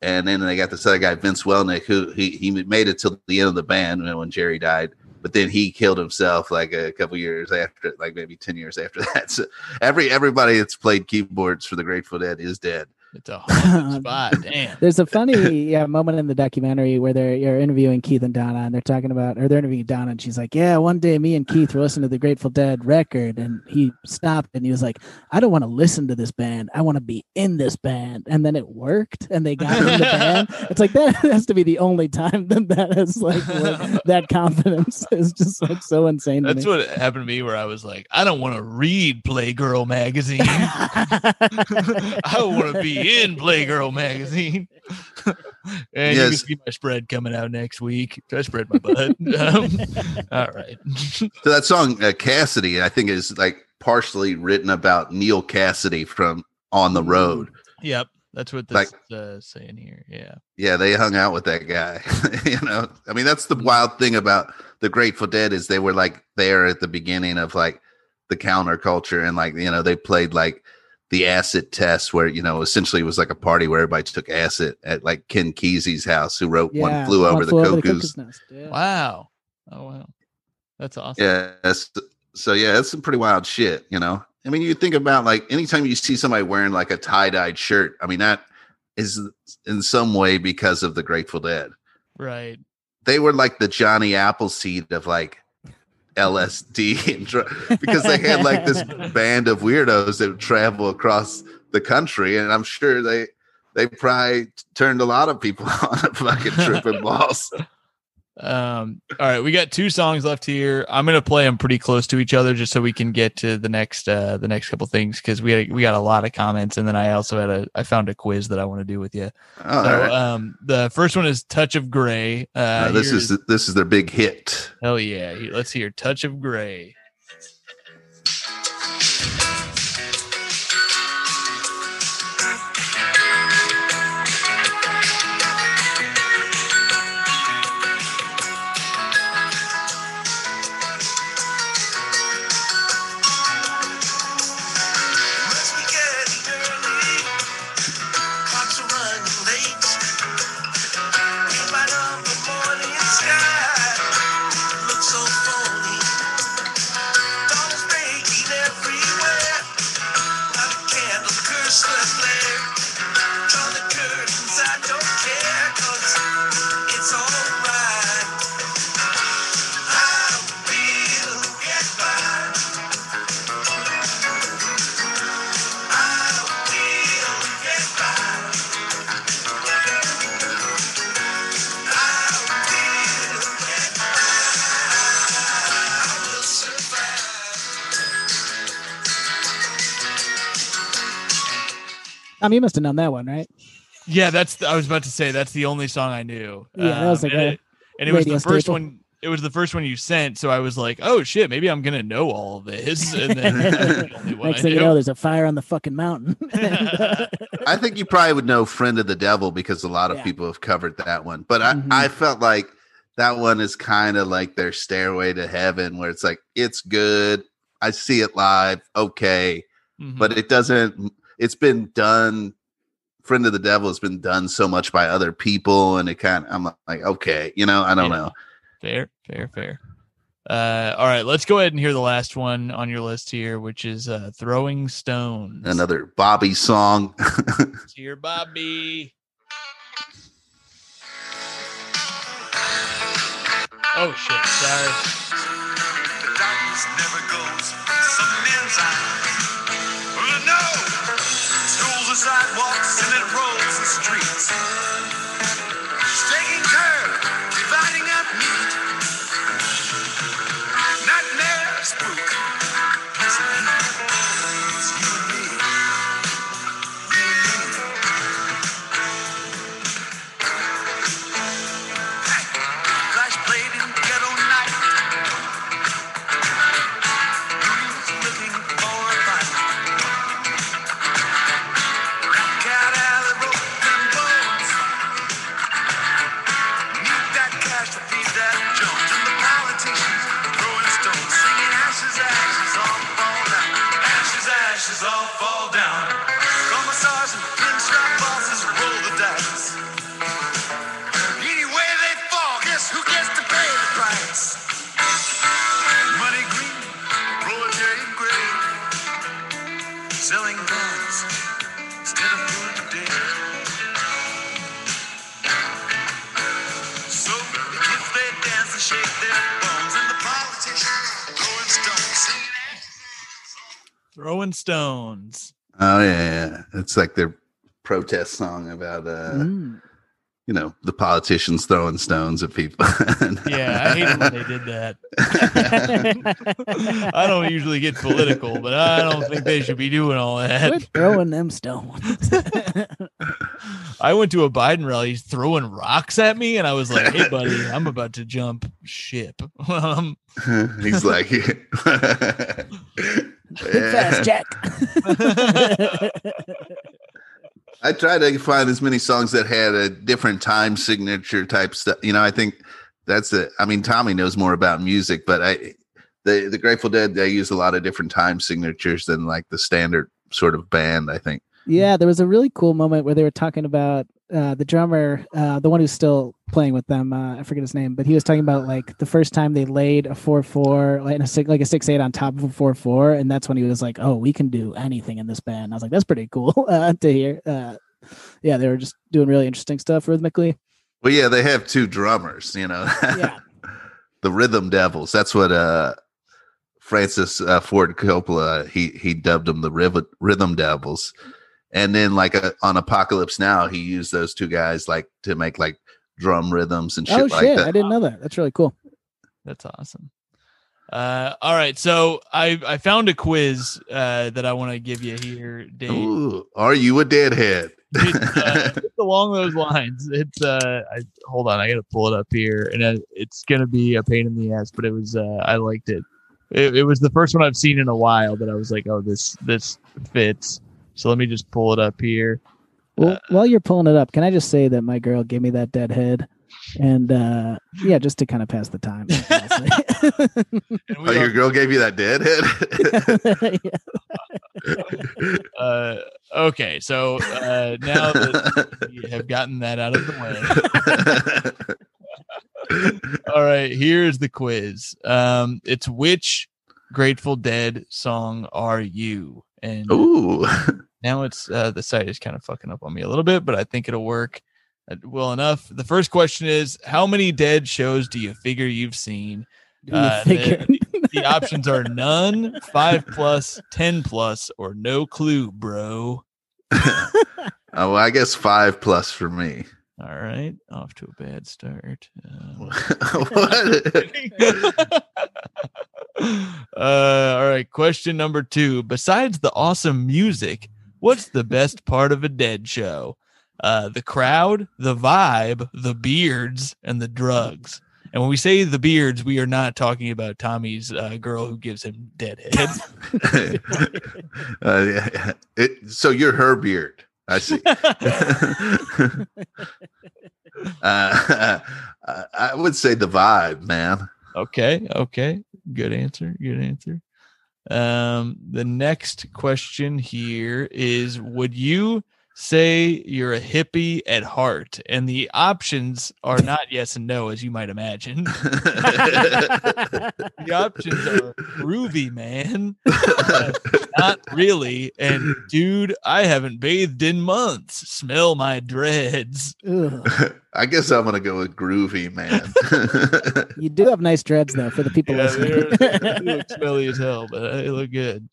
And then they got this other guy, Vince Welnick, who he, he made it till the end of the band when Jerry died. But then he killed himself like a couple years after, like maybe ten years after that. So every everybody that's played keyboards for the Grateful Dead is dead.
It's a spot. Damn.
There's a funny yeah, moment in the documentary where they're you're interviewing Keith and Donna, and they're talking about, or they're interviewing Donna, and she's like, "Yeah, one day me and Keith were listening to the Grateful Dead record, and he stopped and he was like, I don't want to listen to this band, I want to be in this band, and then it worked, and they got in the band. It's like that has to be the only time that that has like that confidence is just like so insane.
That's what happened to me where I was like, I don't want to read Playgirl magazine. I want to be in Playgirl magazine. and you can see my spread coming out next week. I spread my butt. Um, all right.
So that song uh, Cassidy, I think, is like partially written about Neal Cassady from On the Road.
Yep. That's what
Like-
this uh, saying here. Yeah.
Yeah, they hung out with that guy. you know, I mean, that's the wild thing about the Grateful Dead is they were like there at the beginning of like the counterculture, and like you know they played like the acid test, where you know essentially it was like a party where everybody took acid at like Ken Kesey's house, who wrote
yeah,
"One Flew Over the Cuckoo's."
Nest. Yeah.
Wow. Oh, wow. That's awesome.
Yeah, that's, so yeah, that's some pretty wild shit. You know, I mean, you think about like anytime you see somebody wearing like a tie dyed shirt, I mean that is in some way because of the Grateful Dead.
Right.
they were like the Johnny Appleseed of like LSD and dr- because they had like this band of weirdos that would travel across the country, and I'm sure they they probably turned a lot of people on a fucking trip tripping balls.
Um, all right, we got two songs left here. I'm gonna play them pretty close to each other just so we can get to the next uh the next couple things because we had, we got a lot of comments and then I also had a I found a quiz that I want to do with you.
All
so
right.
um the first one is Touch of Gray. Uh,
Uh, this is this is their big hit.
hell yeah. Let's hear Touch of Gray.
Tom, you must have known that one, right?
Yeah, that's the, I was about to say that's the only song I knew.
Yeah, that was
Um,
like
and
a
it, and it was the first
staple.
one. It was the first one you sent, so I was like, "Oh shit, maybe I'm gonna know all of this." And then the
Next
I
thing you know, there's a fire on the fucking mountain.
I think you probably would know "Friend of the Devil" because a lot of
Yeah.
people have covered that one. But I,
Mhm.
I felt like that one is kind of like their stairway to heaven, where it's like it's good. I see it live, okay,
Mhm.
but it doesn't. It's been done Friend of the Devil has been done so much by other people, and it kind of I'm like, okay, you know, I don't
Yeah.
know.
Fair, fair, fair. Uh, all right, let's go ahead and hear the last one on your list here, which is uh, "Throwing Stones."
Another Bobby song.
Cheer, Bobby. Oh shit! Sorry.
Sidewalks and it rolls the streets. Stones.
Oh yeah, yeah. It's like their protest song about uh
Mm.
you know the politicians throwing stones at people.
Yeah, I hated when they did that. I don't usually get political, but I don't think they should be doing all
Quit
that.
throwing them stones.
I went to a Biden rally, he's throwing rocks at me, and I was like, "Hey, buddy, I'm about to jump ship." um,
He's like,
Fast Jack.
I tried to find as many songs that had a different time signature type stuff. You know, I think that's the. I mean, Tommy knows more about music, but I, the the Grateful Dead, they use a lot of different time signatures than like the standard sort of band. I think.
Yeah, there was a really cool moment where they were talking about uh, the drummer, uh, the one who's still playing with them. Uh, I forget his name, but he was talking about like the first time they laid a four four, like a six, like a six eight on top of a four four, and that's when he was like, "Oh, we can do anything in this band." And I was like, "That's pretty cool uh, to hear." Uh, yeah, they were just doing really interesting stuff rhythmically.
Well, yeah, they have two drummers. You know,
Yeah,
the Rhythm Devils. That's what uh Francis uh, Ford Coppola he he dubbed them the Riv- Rhythm Devils. And then like uh on Apocalypse Now, he used those two guys like to make like drum rhythms and shit
oh
like
shit,
that.
I didn't know that. That's really cool.
That's awesome. Uh, all right, so I I found a quiz uh, that I want to give you here, Dave.
Ooh, are you a deadhead?
It's, uh, it's along those lines. It's uh, I, hold on, I gotta pull it up here, and uh, it's gonna be a pain in the ass, but it was uh, I liked it. it. It was the first one I've seen in a while that I was like, oh, this this fits. So let me just pull it up here.
Well, while you're pulling it up, can I just say that my girl gave me that dead head, and uh, yeah, just to kind of pass the time.
Oh, your girl gave you that deadhead?
Yeah.
uh, okay, so uh, now that we have gotten that out of the way. All right, here's the quiz. Um, it's which Grateful Dead song are you? And
Ooh.
Now it's uh, the site is kind of fucking up on me a little bit, but I think it'll work uh, well enough. The first question is: How many Dead shows do you figure you've seen?
Do you
Uh,
figure-
The options are none, five plus, ten plus, or no clue, bro.
Oh, well, I guess five plus for me.
All right, off to a bad start. Um,
what?
uh, all right. Question number two. Besides the awesome music, what's the best part of a dead show? Uh, the crowd, the vibe, the beards, and the drugs. And when we say the beards, we are not talking about Tommy's uh, girl who gives him dead head.
uh, yeah, yeah. It, so you're her beard. I see. uh, I would say the vibe, man.
Okay, okay. Good answer. Good answer. Um, the next question here is would you say you're a hippie at heart, and the options are not yes and no, as you might imagine. The options are groovy, man. Not really. And dude, I haven't bathed in months. Smell my dreads.
Ugh.
I guess I'm gonna go with groovy, man.
You do have nice dreads though for the people
Yeah,
listening.
they're- look smelly as hell, but they look good.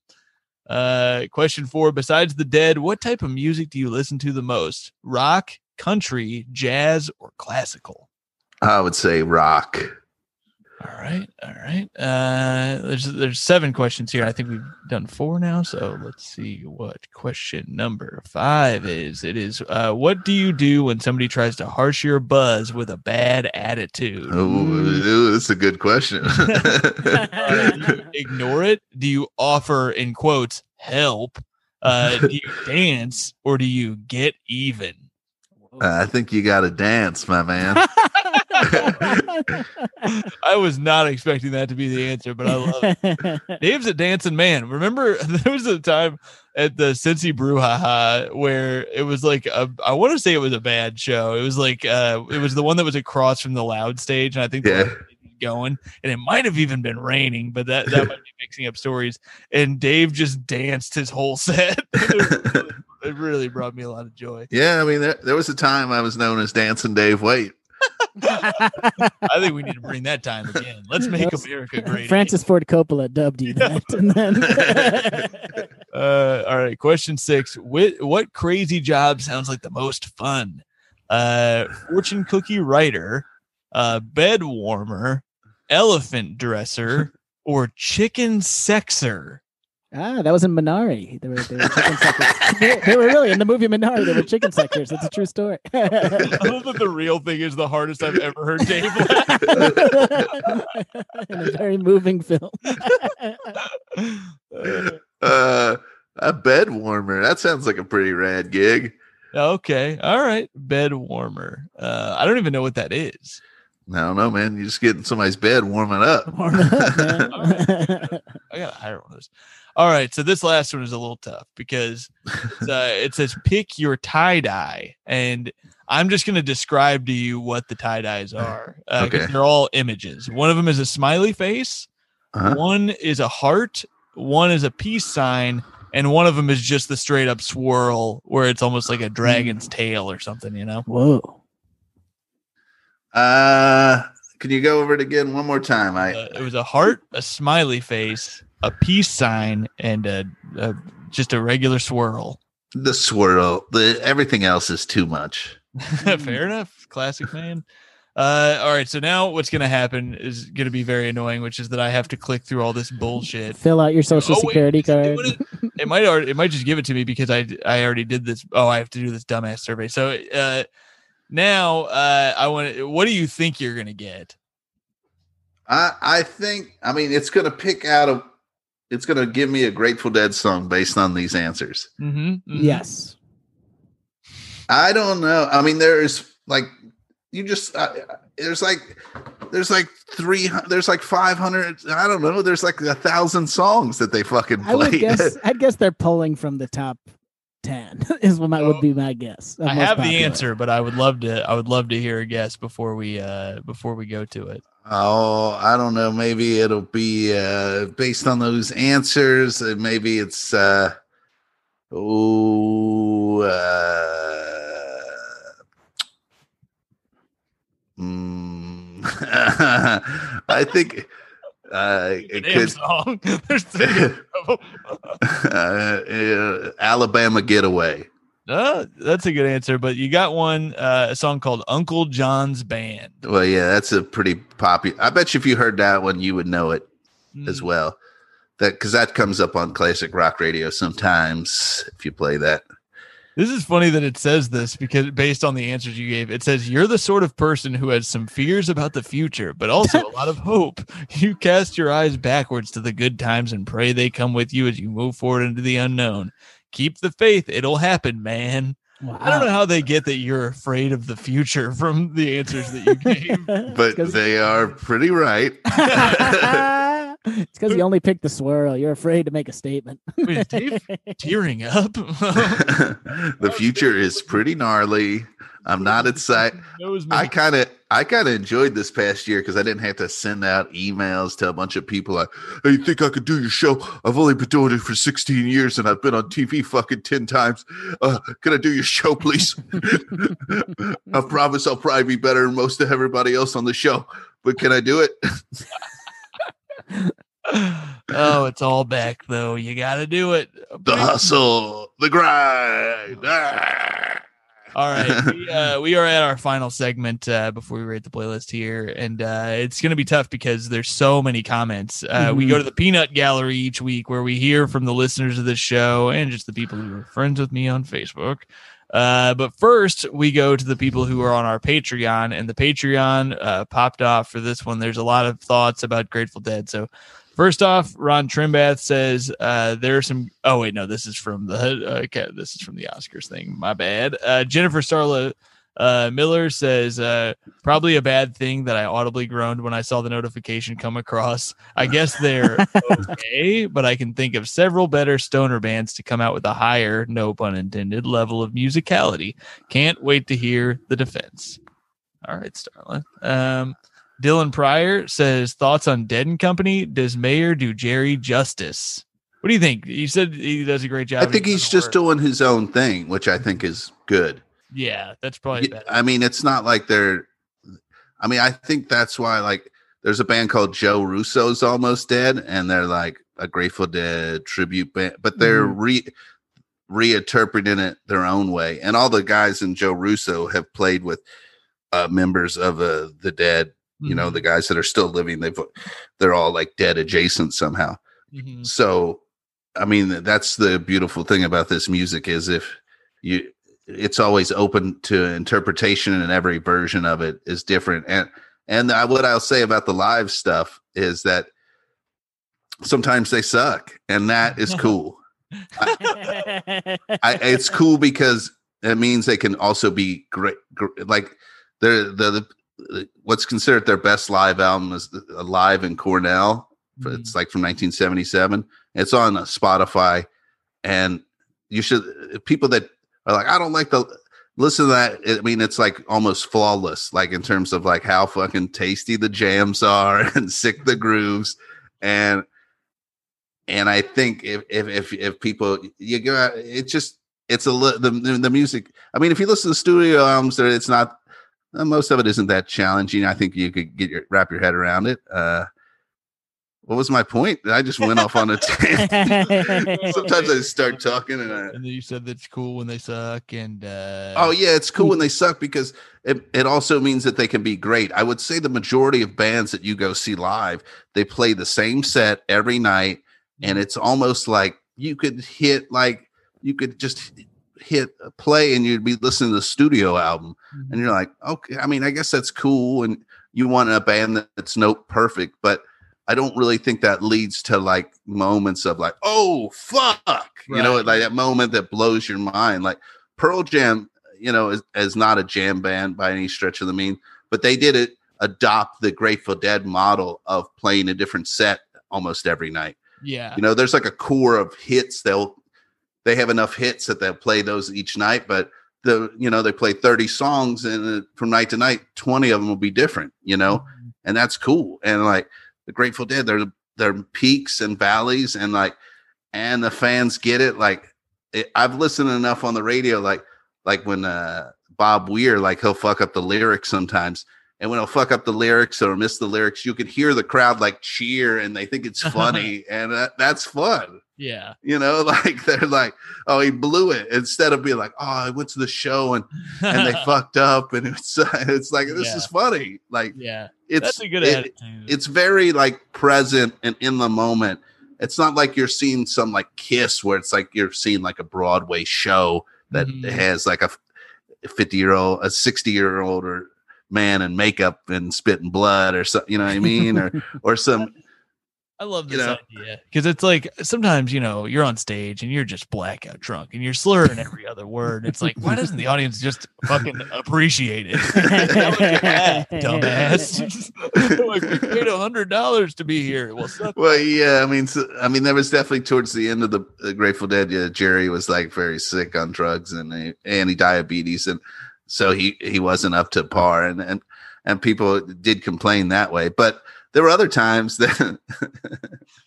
Uh, question four: Besides the dead, what type of music do you listen to the most? Rock, country, jazz, or classical?
I would say rock.
All right, all right. Uh, there's there's seven questions here. I think we've done four now. So let's see what question number five is. It is uh, what do you do when somebody tries to harsh your buzz with a bad attitude?
Ooh, that's a good question.
Uh, ignore it? Do you offer in quotes help? Uh, do you dance or do you get even?
I think you got to dance, my man.
I was not expecting that to be the answer, but I love it. Dave's a dancing man. Remember, there was a time at the Cincy Brouhaha where it was like a, I want to say it was a bad show. It was like uh, it was the one that was across from the loud stage, and I think the
Yeah.
loud going, and it might have even been raining, but that that might be mixing up stories. And Dave just danced his whole set. It, really, brought me a lot of joy.
yeah, I mean, there, there was a time I was known as Dancing Dave Waite.
I think we need to bring that time again. Let's make
Yes.
America great.
Francis Ford Coppola dubbed you that, and then
Uh, all right, question six. What, what crazy job sounds like the most fun? Uh, fortune cookie writer, uh, bed warmer, elephant dresser, or chicken sexer?
Ah, that was in Minari. They were, they were chicken suckers. they, they were really in the movie Minari. They were chicken suckers. It's a true story.
I love that the real thing is the hardest I've ever heard Dave laugh.
in a very moving film.
Uh,
Uh, a bed warmer. That sounds like a pretty rad gig.
okay, all right, bed warmer. Uh, I don't even know what that is.
I don't know, man. You're just getting somebody's bed warming up.
Warm it up, man.
I gotta hire one of those. All right, so this last one is a little tough because uh, it says pick your tie dye, and I'm just going to describe to you what the tie dyes are. Uh, 'cause
Okay.
they're all images. One of them is a smiley face,
Uh-huh.
one is a heart, one is a peace sign, and one of them is just the straight up swirl where it's almost like a dragon's tail or something. You know?
Whoa.
Uh, can you go over it again one more time? I
Uh, it was a heart, a smiley face, a peace sign, and a, a just a regular swirl.
the swirl. The everything else is too much.
Fair enough. Classic man. Uh, all right. So now what's going to happen is going to be very annoying, which is that I have to click through all this bullshit.
Fill out your social
Oh, wait,
security
it's
card.
doing It, It might already, it might just give it to me because I I already did this. Oh, I have to do this dumbass survey. So uh, now uh, I want to. What do you think you're going to get?
I I think. I mean, it's going to pick out a. It's going to give me a Grateful Dead song based on these answers.
Mm-hmm,
Yes.
I don't know. I mean, there's like you just uh, there's like there's like three there's like five hundred. I don't know. There's like a thousand songs that they fucking
I would guess. I'd guess they're pulling from the top ten. Is what my
Oh,
would be my guess.
I
most
have the answer, but I would love to. I would love to hear a guess before we uh before we go to it.
oh, I don't know. Maybe it'll be uh based on those answers. uh, Maybe it's uh oh uh mm, I think uh it could
song. There's three
uh, uh, Alabama Getaway.
Uh, that's a good answer, but you got one uh, a song called Uncle John's Band.
Well, yeah, that's a pretty popular. I bet you if you heard that one, you would know it as
Mm.
well. That because that comes up on classic rock radio sometimes if you play that.
This is funny that it says this because based on the answers you gave, it says you're the sort of person who has some fears about the future, but also a lot of hope. You cast your eyes backwards to the good times and pray they come with you as you move forward into the unknown. Keep the faith; it'll happen, man.
Wow.
I don't know how they get that you're afraid of the future from the answers that you gave.
But they are pretty right.
It's because you only picked the swirl. You're afraid to make a statement.
Wait, is Dave tearing up?
the future is pretty gnarly. I'm not excited.
Knows
I kind of I kind of enjoyed this past year because I didn't have to send out emails to a bunch of people like, "Hey, you think I could do your show? I've only been doing it for 16 years and I've been on TV fucking 10 times. Uh, can I do your show, please? I promise I'll probably be better than most of everybody else on the show, but can I do it?
Oh, it's all back though. You got to do it.
The hustle, the grind. Ah.
All right, we, uh, we are at our final segment uh, before we rate the playlist here, and uh, it's going to be tough because there's so many comments. Uh, We
Mhm.
go to the Peanut Gallery each week where we hear from the listeners of this show and just the people who are friends with me on Facebook. Uh, but first, we go to the people who are on our Patreon, and the Patreon uh, popped off for this one. There's a lot of thoughts about Grateful Dead, so. First off, Ron Trimbath says uh, there are some. Oh wait, no, this is from the. Okay, this is from the Oscars thing. My bad. Uh, Jennifer Starla uh, Miller says uh, probably a bad thing that I audibly groaned when I saw the notification come across. I guess they're okay, but I can think of several better stoner bands to come out with a higher, no pun intended, level of musicality. Can't wait to hear the defense. All right, Starla. Um, Dylan Pryor says thoughts on Dead and Company. Does Mayer do Jerry justice? What do you think? You said he does a great job.
I think he's just
doing.
doing his own thing, which I think is good.
Yeah, that's probably
Yeah,
better.
I mean, it's not like they're. I mean, I think that's why like there's a band called Joe Russo's almost dead, and they're like a Grateful Dead tribute band, but they're re reinterpreting it their own way. And all the guys in Joe Russo have played with uh, members of uh, the Dead. You know, the guys that are still living, they've they're all like dead adjacent somehow.
Mhm.
So, I mean, that's the beautiful thing about this music is if you, it's always open to interpretation, and every version of it is different. And and I, what I'll say about the live stuff is that sometimes they suck, and that is cool. I, it's cool because it means they can also be great. gr- Like they're the, the what's considered their best live album is the- Live in Cornell.
Mhm.
It's like from 1977. It's on uh, Spotify, and you should people that like, I don't like the listen to that. I mean, it's like almost flawless, like in terms of like how fucking tasty the jams are and sick the grooves, and and I think if if if, if people you go, out- it just it's a li- the the music. I mean, if you listen to the studio albums, it's not uh, most of it isn't that challenging. I think you could get your wrap your head around it. Uh, what was my point? I just went off on a tangent. Sometimes I start talking and I,
And then you said that's cool when they suck, and uh,
oh yeah, it's cool when they suck because it, it also means that they can be great. I would say the majority of bands that you go see live, they play the same set every night, and it's almost like you could hit like you could just hit a play and you'd be listening to the studio album
Mhm.
and you're like, okay, I mean, I guess that's cool. And you want a band that's note perfect, but I don't really think that leads to like moments of like, oh fuck, you know, like that moment that blows your mind. Like Pearl Jam, you know, is, is not a jam band by any stretch of the mean, but they did it adopt the Grateful Dead model of playing a different set almost every night.
yeah,
You know, there's like a core of hits. They'll they have enough hits that they'll play those each night, but the you know they play 30 songs and uh, from night to night 20 of them will be different you know
Mhm.
and that's cool and like the grateful dead they're they're peaks and valleys and like and the fans get it like it, i've listened enough on the radio like like when uh bob weir like he'll fuck up the lyrics sometimes and when he'll fuck up the lyrics or miss the lyrics you can hear the crowd like cheer and they think it's funny and that, that's fun
yeah,
you know like they're like oh he blew it instead of being like oh i went to the show and and they fucked up and it's it's like this
Yeah.
is funny like
yeah,
it's
that's a good
it-
attitude.
it's very like present and in the moment it's not like you're seeing some like kiss where it's like you're seeing like a broadway show that
Mhm.
has like a 50 year old a 60 year old or man and makeup and spitting blood or something you know what i mean or or some
I love
You
this
know.
idea because it's like sometimes you know you're on stage and you're just blackout drunk and you're slurring every other word. It's like why doesn't the audience just fucking appreciate it? That was your act, dumbass. Like we paid a hundred dollars to be here. Well, suck
Well, yeah, I mean, so, I mean, there was definitely towards the end of the, the Grateful Dead. Yeah, Jerry was like very sick on drugs and he- and he diabetes, and so he he wasn't up to par, and and and people did complain that way. But there were other times that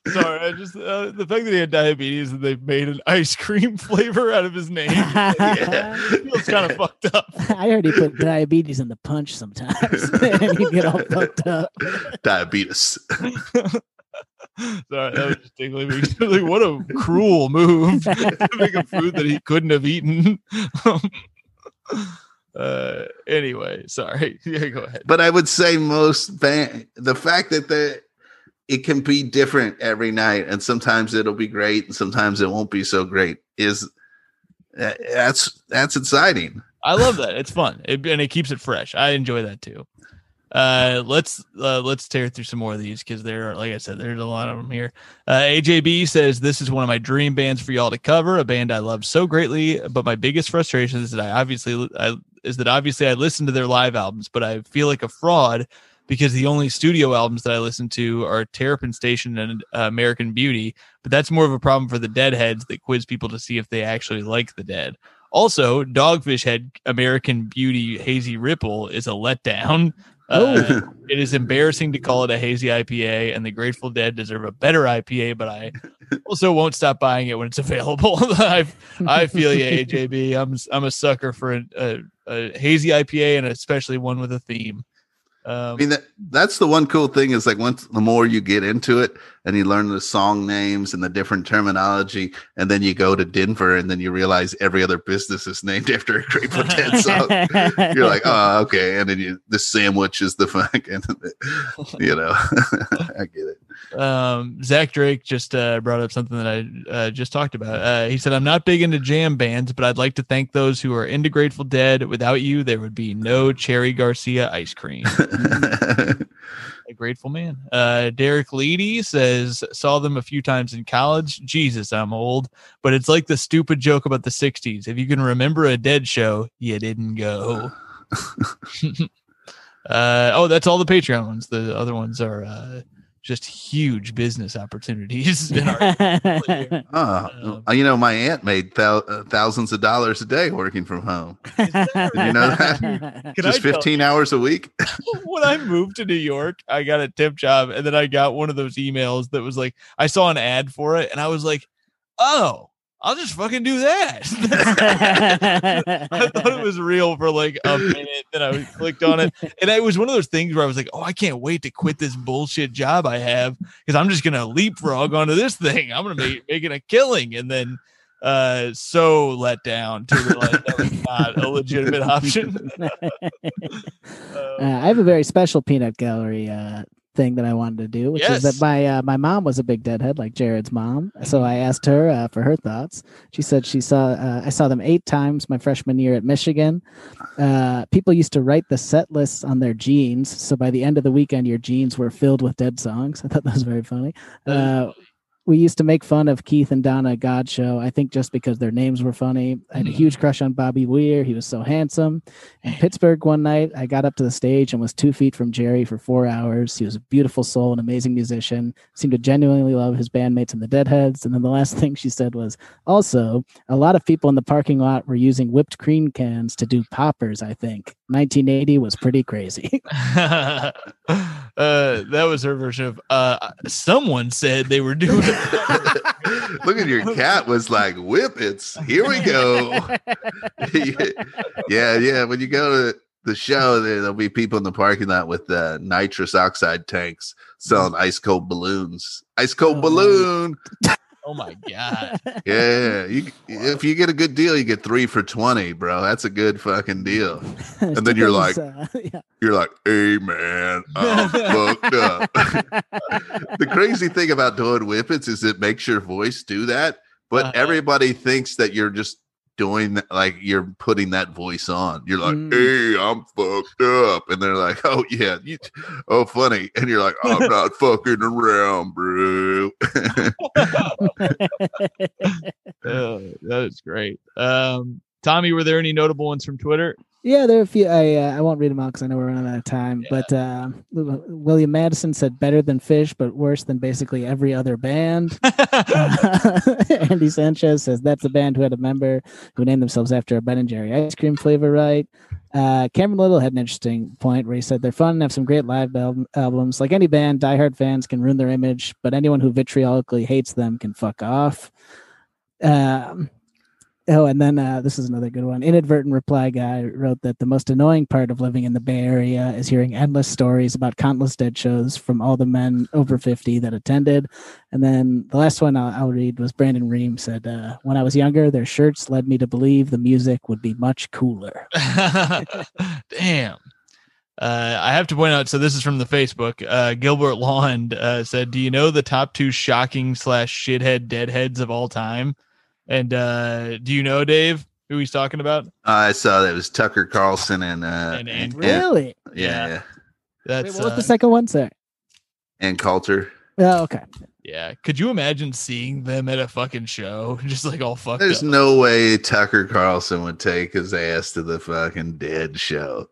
Sorry, I just uh, the fact that he had diabetes and they made an ice cream flavor out of his name feels kind of fucked up.
I heard he put diabetes in the punch sometimes, and you get all fucked up.
diabetes.
Sorry, that was just tickling me. like, what a cruel move to make a food that he couldn't have eaten. Uh, anyway, sorry. Yeah, go ahead.
But I would say most band, the fact that the it can be different every night, and sometimes it'll be great, and sometimes it won't be so great. Is uh, that's that's exciting.
I love that. It's fun, it, and it keeps it fresh. I enjoy that too. Uh, let's uh, let's tear through some more of these because there are, like I said, there's a lot of them here. Uh, AJB says this is one of my dream bands for y'all to cover, a band I love so greatly. But my biggest frustration is that I obviously I, is that obviously I listen to their live albums, but I feel like a fraud because the only studio albums that I listen to are Terrapin Station and uh, American Beauty. But that's more of a problem for the Deadheads that quiz people to see if they actually like the Dead. Also, Dogfish Head American Beauty Hazy Ripple is a letdown. Uh, it is embarrassing to call it a hazy IPA, and the Grateful Dead deserve a better IPA. But I also won't stop buying it when it's available. I I feel you, AJB. I'm I'm a sucker for a, a, a hazy IPA, and especially one with a theme.
I
Um,
mean, that, that's the one cool thing is like once the more you get into it and you learn the song names and the different terminology, and then you go to Denver and then you realize every other business is named after a Grateful Dead song. You're like, oh, okay. And then you, the sandwich is the fucking, you know, I get it.
Um, Zach Drake just uh, brought up something that I uh, just talked about. Uh, he said, I'm not big into jam bands, but I'd like to thank those who are into Grateful Dead. Without you, there would be no Cherry Garcia ice cream. a grateful man. Uh, Derek Leedy says, saw them a few times in college. Jesus, I'm old, but it's like the stupid joke about the 60s. If you can remember a dead show, you didn't go. uh, oh, that's all the Patreon ones. The other ones are uh, just huge business opportunities. in our-
Oh, you know, my aunt made thou- uh, thousands of dollars a day working from home.
you
know that?
Can
Just
tell
15 hours a week.
when I moved to New York, I got a tip job, and then I got one of those emails that was like, I saw an ad for it, and I was like, oh, I'll just fucking do that. I thought it was real for like a minute. Then I clicked on it, and it was one of those things where I was like, "Oh, I can't wait to quit this bullshit job I have because I'm just gonna leapfrog onto this thing. I'm gonna be making a killing." And then, uh, so let down to realize that was not a legitimate option.
Uh, I have a very special peanut gallery uh, thing that I wanted to do, which is that my uh, my mom was a big Deadhead, like Jared's mom. So I asked her uh, for her thoughts. She said she saw uh, I saw them eight times my freshman year at Michigan. Uh, people used to write the set lists on their jeans, so by the end of the weekend, your jeans were filled with Dead songs. I thought that was very funny. We used to make fun of Keith and Donna Godchaux. I think just because their names were funny. I had a huge mm. crush on Bobby Weir. He was so handsome. In Pittsburgh one night, I got up to the stage and was two feet from Jerry for four hours. He was a beautiful soul, an amazing musician. Seemed to genuinely love his bandmates and the Deadheads. And then the last thing she said was, also, a lot of people in the parking lot were using whipped cream cans to do poppers. I think 1980 was pretty crazy.
uh, that was her version of uh, someone said they were doing.
Look at your cat was like whippets. Here we go. yeah, yeah. When you go to the show, there, there'll be people in the parking lot with uh, nitrous oxide tanks selling ice cold balloons. Ice cold
Oh,
balloon.
Oh my god!
Yeah, you, if you get a good deal, you get three for twenty, bro. That's a good fucking deal.
and
then you're like-
uh, yeah.
You're like, hey man, I'm fucked up. the crazy thing about doing whippets is it makes your voice do that, but
Uh-huh.
everybody thinks that you're just doing that, like you're putting that voice on. You're like,
Mm.
"Hey, I'm fucked up," and they're like, "Oh yeah, you, oh funny," and you're like, "I'm not fucking around, bro."
Oh, that is great. Um, Tommy, were there any notable ones from Twitter?
Yeah, there are a few. I uh, I won't read them out because I know we're running out of time. But uh, William Madison said better than Phish, but worse than basically every other band. Andy Sanchez says that's a band who had a member who named themselves after a Ben and Jerry ice cream flavor, right? Uh, Cameron Little had an interesting point where he said they're fun and have some great live al- albums. Like any band, diehard fans can ruin their image, but anyone who vitriolically hates them can fuck off. Um, oh, and then uh, this is another good one. Inadvertent reply guy wrote that the most annoying part of living in the Bay Area is hearing endless stories about countless dead shows from all the men over 50 that attended. And then the last one I'll, I'll read was Brandon Ream said, uh, When I was younger, their shirts led me to believe the music would be much cooler.
Damn. Uh, I have to point out. So this is from the Facebook. Uh, Gilbert Lawn uh, said, "Do you know the top two shocking slash shithead deadheads of all time?" And uh, do you know Dave who he's talking about?
I saw that it was Tucker Carlson and uh,
And-
and,
and-
Really?
yeah,
Yeah.
yeah,
That's
Wait, what was
uh,
the second one? Sorry.
Ann Coulter.
Oh, okay.
Yeah. Could you imagine seeing them at a fucking show, just like all fucked
There's
up?
no way Tucker Carlson would take his ass to the fucking dead show.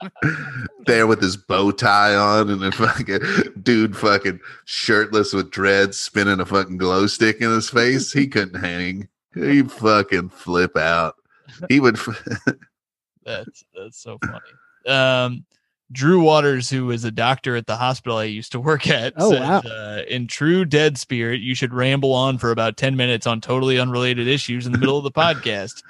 there with his bow tie on and a fucking dude fucking shirtless with dreads spinning a fucking glow stick in his face. He couldn't hang. He'd fucking flip out. He would.
That's that's so funny. Um, Drew Waters, who is a doctor at the hospital I used to work at,
Oh,
said,
wow.
uh, in true dead spirit, you should ramble on for about ten minutes on totally unrelated issues in the middle of the podcast.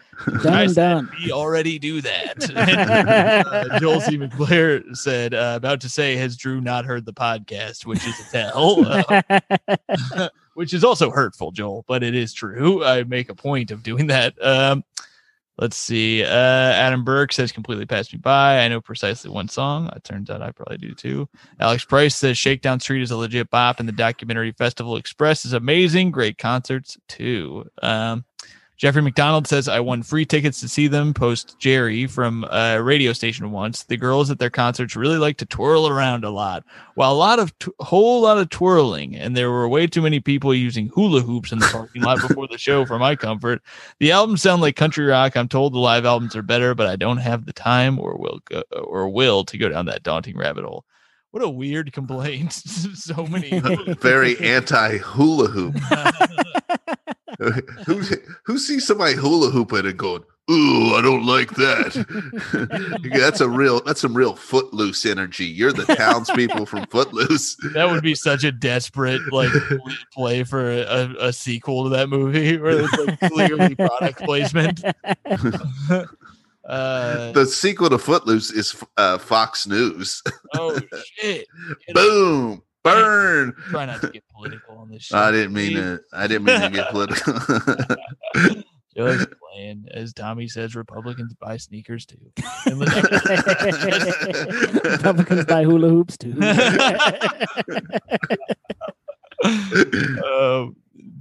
Done,
said,
done.
We already do that. And, uh, Joel C. McClure said, uh, about to say, has Drew not heard the podcast, which is a tell, which is also hurtful, Joel, but it is true. I make a point of doing that. Um, let's see. Uh, Adam Burke says, completely passed me by. I know precisely one song. It turns out I probably do too. Alex Price says, Shakedown Street is a legit bop, and the documentary Festival Express is amazing. Great concerts too. Um, Jeffrey McDonald says, I won free tickets to see them post Jerry from a radio station once. The girls at their concerts really like to twirl around a lot. While a lot of, t- whole lot of twirling, and there were way too many people using hula hoops in the parking lot before the show for my comfort. The albums sound like country rock. I'm told the live albums are better, but I don't have the time or will go, or will to go down that daunting rabbit hole. What a weird complaint. so many.
very anti hula hoop. who who sees somebody hula hooping and going, "Ooh, I don't like that." that's a real that's some real footloose energy. You're the townspeople from Footloose.
that would be such a desperate like play for a, a sequel to that movie where it's like clearly product placement. uh,
The sequel to Footloose is uh, Fox News.
oh shit!
Boom, burn.
Try not to get political on this. Show,
I didn't mean to. I didn't mean to get political.
Just playing, as Tommy says, Republicans buy sneakers too.
Republicans buy hula hoops too.
uh,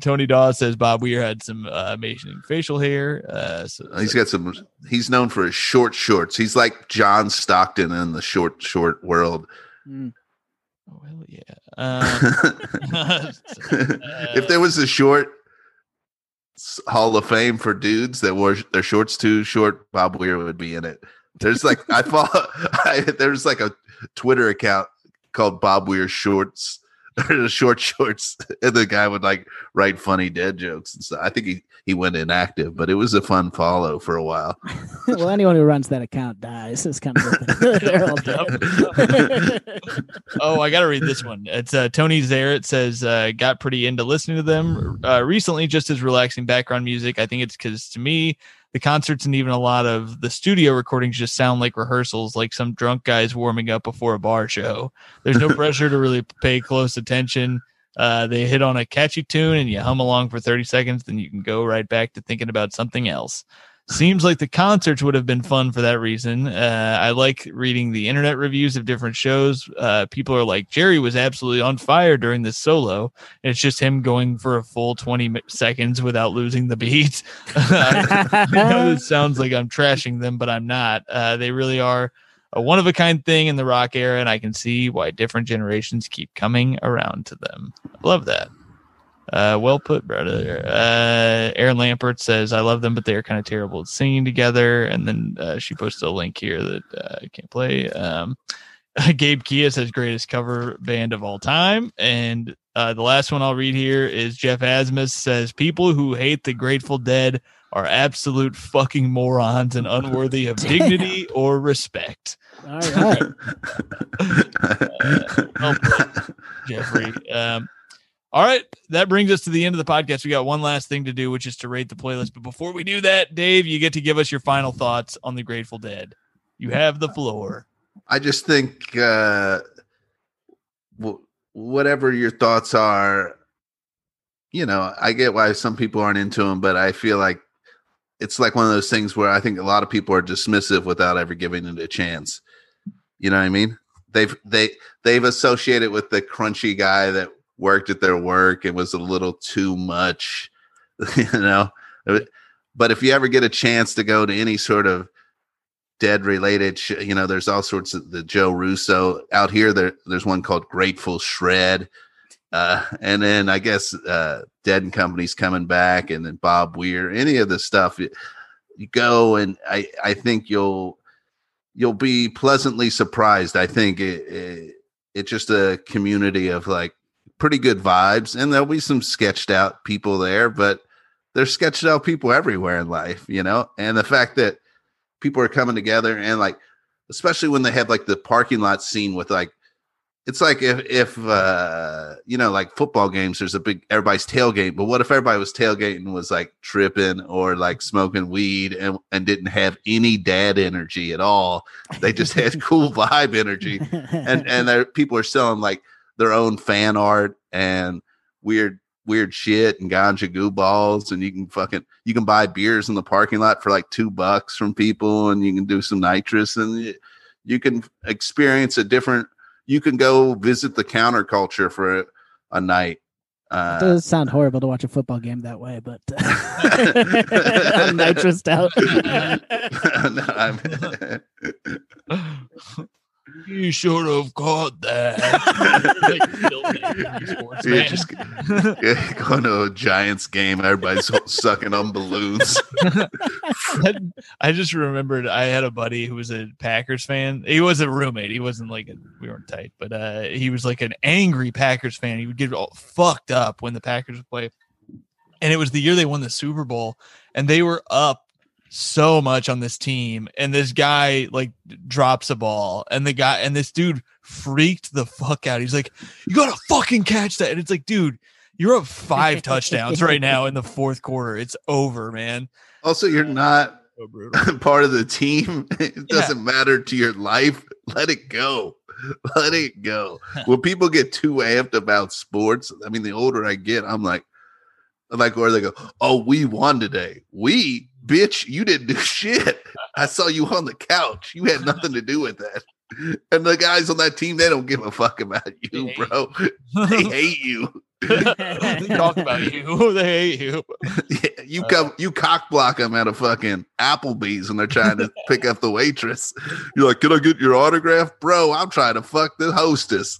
Tony Dawes says Bob Weir had some uh, amazing facial hair. Uh, so,
he's got some. He's known for his short shorts. He's like John Stockton in the short short world.
Mm.
Oh, hell yeah. Um,
if there was a short Hall of Fame for dudes that wore their shorts too short, Bob Weir would be in it. There's like I follow. I, there's like a Twitter account called Bob Weir Shorts. Or short shorts, and the guy would like write funny dead jokes and stuff. I think he he went inactive, but it was a fun follow for a while.
well, anyone who runs that account dies. It's kind of thing. They're all dead.
oh, I got to read this one. It's uh, Tony Zarrett says, uh, got pretty into listening to them uh, recently, just as relaxing background music. I think it's because to me, the concerts and even a lot of the studio recordings just sound like rehearsals, like some drunk guys warming up before a bar show. There's no pressure to really pay close attention. Uh, they hit on a catchy tune and you hum along for 30 seconds, then you can go right back to thinking about something else. Seems like the concerts would have been fun for that reason. Uh, I like reading the internet reviews of different shows. Uh, people are like, Jerry was absolutely on fire during this solo. It's just him going for a full 20 seconds without losing the beat. I know this sounds like I'm trashing them, but I'm not. Uh, they really are a one of a kind thing in the rock era, and I can see why different generations keep coming around to them. Love that. Uh, well put, brother. Uh, Aaron Lampert says, I love them, but they are kind of terrible at singing together. And then uh, she posted a link here that uh, I can't play. Um, Gabe Kia says, greatest cover band of all time. And uh, the last one I'll read here is Jeff Asmus says, people who hate the Grateful Dead are absolute fucking morons and unworthy of dignity or respect.
All right.
well put, Jeffrey. Um, all right, that brings us to the end of the podcast. We got one last thing to do, which is to rate the playlist. But before we do that, Dave, you get to give us your final thoughts on the Grateful Dead. You have the floor.
I just think uh, whatever your thoughts are, you know, I get why some people aren't into them, but I feel like it's like one of those things where I think a lot of people are dismissive without ever giving it a chance. You know what I mean? They've they they've associated with the crunchy guy that worked at their work and was a little too much, you know. But if you ever get a chance to go to any sort of dead related sh- you know there's all sorts of the joe russo out here there there's one called grateful shred uh and then i guess uh dead and company's coming back and then bob weir any of the stuff you, you go and i i think you'll you'll be pleasantly surprised i think it, it it's just a community of like pretty good vibes and there'll be some sketched out people there but there's sketched out people everywhere in life you know? And the fact that people are coming together and like especially when they have like the parking lot scene with like it's like if if uh you know like football games there's a big everybody's tailgate but what if everybody was tailgating was like tripping or like smoking weed and and didn't have any dad energy at all? They just had cool vibe energy. And and people are selling like their own fan art and weird weird shit and ganja goo balls and you can fucking you can buy beers in the parking lot for like two bucks from people and you can do some nitrous and you, you can experience a different you can go visit the counterculture for a, a night
It
uh,
does sound horrible to watch a football game that way, but I'm nitrous out.
no,
You should have caught that.
You're just going to a Giants game. Everybody's sucking on balloons.
I just remembered I had a buddy who was a Packers fan. He was a roommate. He wasn't like a, we weren't tight, but uh, he was like an angry Packers fan. He would get all fucked up when the Packers would play. And it was the year they won the Super Bowl, and they were up so much on this team. And this guy like drops a ball, and the guy and this dude freaked the fuck out. He's like, "You gotta fucking catch that!" And it's like, dude, you're up five touchdowns right now in the fourth quarter. It's over, man.
Also, you're not
So
part of the team. It doesn't matter to your life. Let it go. Let it go. when people get too amped about sports, I mean, the older I get, I'm like, like where they go, oh, we won today. We, bitch, you didn't do shit. I saw you on the couch. You had nothing to do with that. And the guys on that team, they don't give a fuck about you,
They
bro. They hate you.
they talk about you. They hate you.
Yeah, you
Uh,
come, you cock block them at a fucking Applebee's and they're trying to pick up the waitress. You're like, can I get your autograph, bro? I'm trying to fuck the hostess.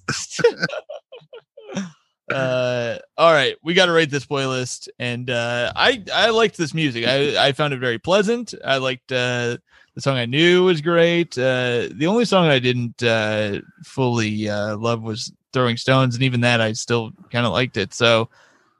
Uh, all right, we got to rate this playlist, and uh, I I liked this music. I I found it very pleasant. I liked uh, the song I knew was great. Uh, the only song I didn't uh, fully uh, love was Throwing Stones, and even that I still kind of liked it. So.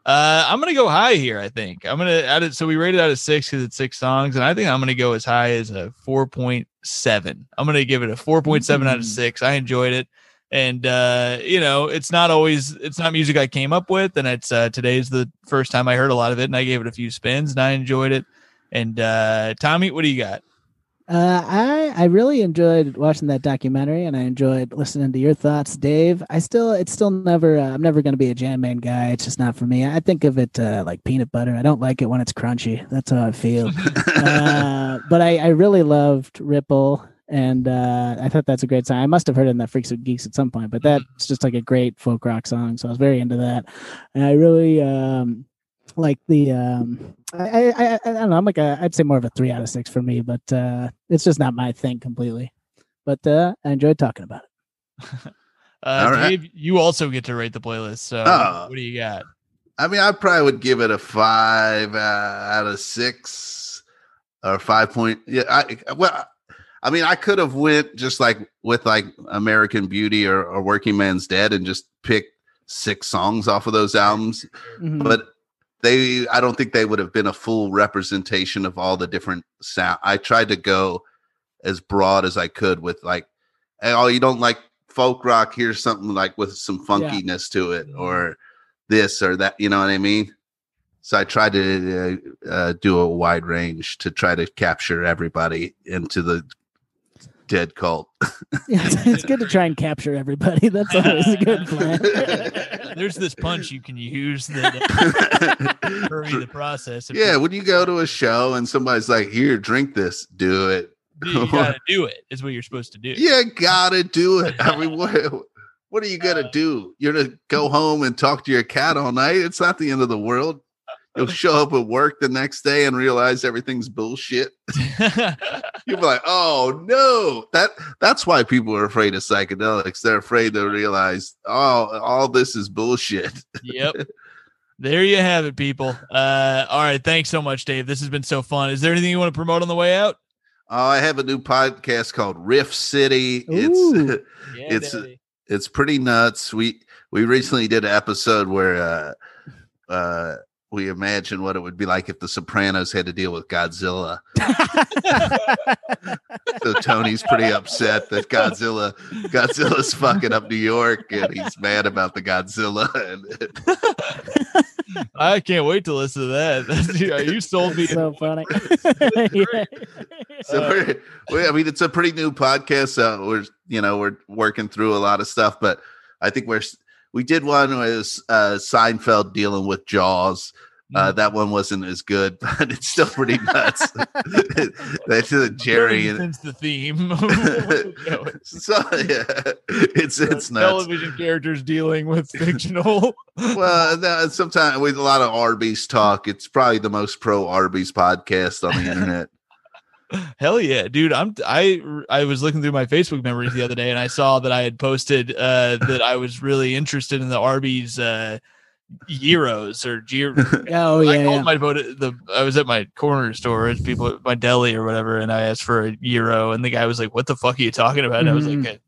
Uh, I'm gonna go high here. I think I'm gonna add it. So we rated out of six because it's six songs, and I think I'm gonna go as high as a 4.7. I'm gonna give it a 4.7 out of
Mm.
six. I enjoyed it and uh you know it's not always it's not music i came up with and it's uh today's the first time i heard a lot of it and i gave it a few spins and i enjoyed it and uh tommy what do you got
Uh, I I really enjoyed watching that documentary, and I enjoyed listening to your thoughts, Dave. I still, it's still never. Uh, I'm never going to be a Jam Man guy. It's just not for me. I think of it uh, like peanut butter. I don't like it when it's crunchy. That's how I feel. uh, but I, I really loved Ripple, and uh, I thought that's a great song. I must have heard it in that Freaks with Geeks at some point, but that's just like a great folk rock song. So I was very into that, and I really um, like the um, I, I I I don't know. I'm like a I'd say more of a three out of six for me, but uh, it's just not my thing completely. But uh, I enjoyed talking about it.
Uh,
All right.
Dave, you also get to rate the playlist. So
Oh.
what do you got?
I mean, I probably would give it a five uh, out of six or five point. Yeah, I well, I mean, I could have went just like with like American Beauty or, or Working Man's Dead and just picked six songs off of those albums,
Mhm.
but they, I don't think they would have been a full representation of all the different sound. I tried to go as broad as I could with like, oh, you don't like folk rock? Here's something like with some funkiness to it, or this or that. You know what I mean? So I tried to uh, uh, do a wide range to try to capture everybody into the dead cult.
yeah, it's, it's good to try and capture everybody. That's always a good plan.
There's this punch you can use that uh, hurry the process.
Yeah, when you go to a show and somebody's like, "Here, drink this," do it.
you, you gotta do it. Is what you're supposed to do.
You gotta do it. I mean, what, what are you gonna do? You're gonna go home and talk to your cat all night? It's not the end of the world. You'll show up at work the next day and realize everything's bullshit. You'll be like, "Oh no!" That that's why people are afraid of psychedelics. They're afraid to realize, "Oh, all this is bullshit."
yep. There you have it, people. Uh, all right. Thanks so much, Dave. This has been so fun. Is there anything you want to promote on the way out?
Oh, I have a new podcast called Riff City.
Ooh.
It's
Yeah,
It's-
Daddy.
it's pretty nuts. We we recently did an episode where uh uh we imagine what it would be like if the Sopranos had to deal with Godzilla. So Tony's pretty upset that Godzilla Godzilla's fucking up New York and he's mad about the Godzilla.
I can't wait to listen to that. That's, yeah, you sold me.
so funny.
so we're, we, I mean, it's a pretty new podcast. So we're, you know, we're working through a lot of stuff, but I think we're, s- we did one with uh, Seinfeld dealing with Jaws. Uh,
Mm.
that one wasn't as good, but it's still pretty nuts. That's uh, Jerry
Since the theme.
so yeah, it's it's nuts.
Television characters dealing with fictional.
Well, no, sometimes with a lot of Arby's talk, it's probably the most pro Arby's podcast on the internet.
Hell yeah, dude! I'm I I was looking through my Facebook memories the other day, and I saw that I had posted uh, that I was really interested in the Arby's uh, gyros or gyro.
oh yeah,
I
yeah,
called my vote the I was at my corner store, it's people at my deli or whatever, and I asked for a gyro, and the guy was like, "What the fuck are you talking about?" And I was like, "A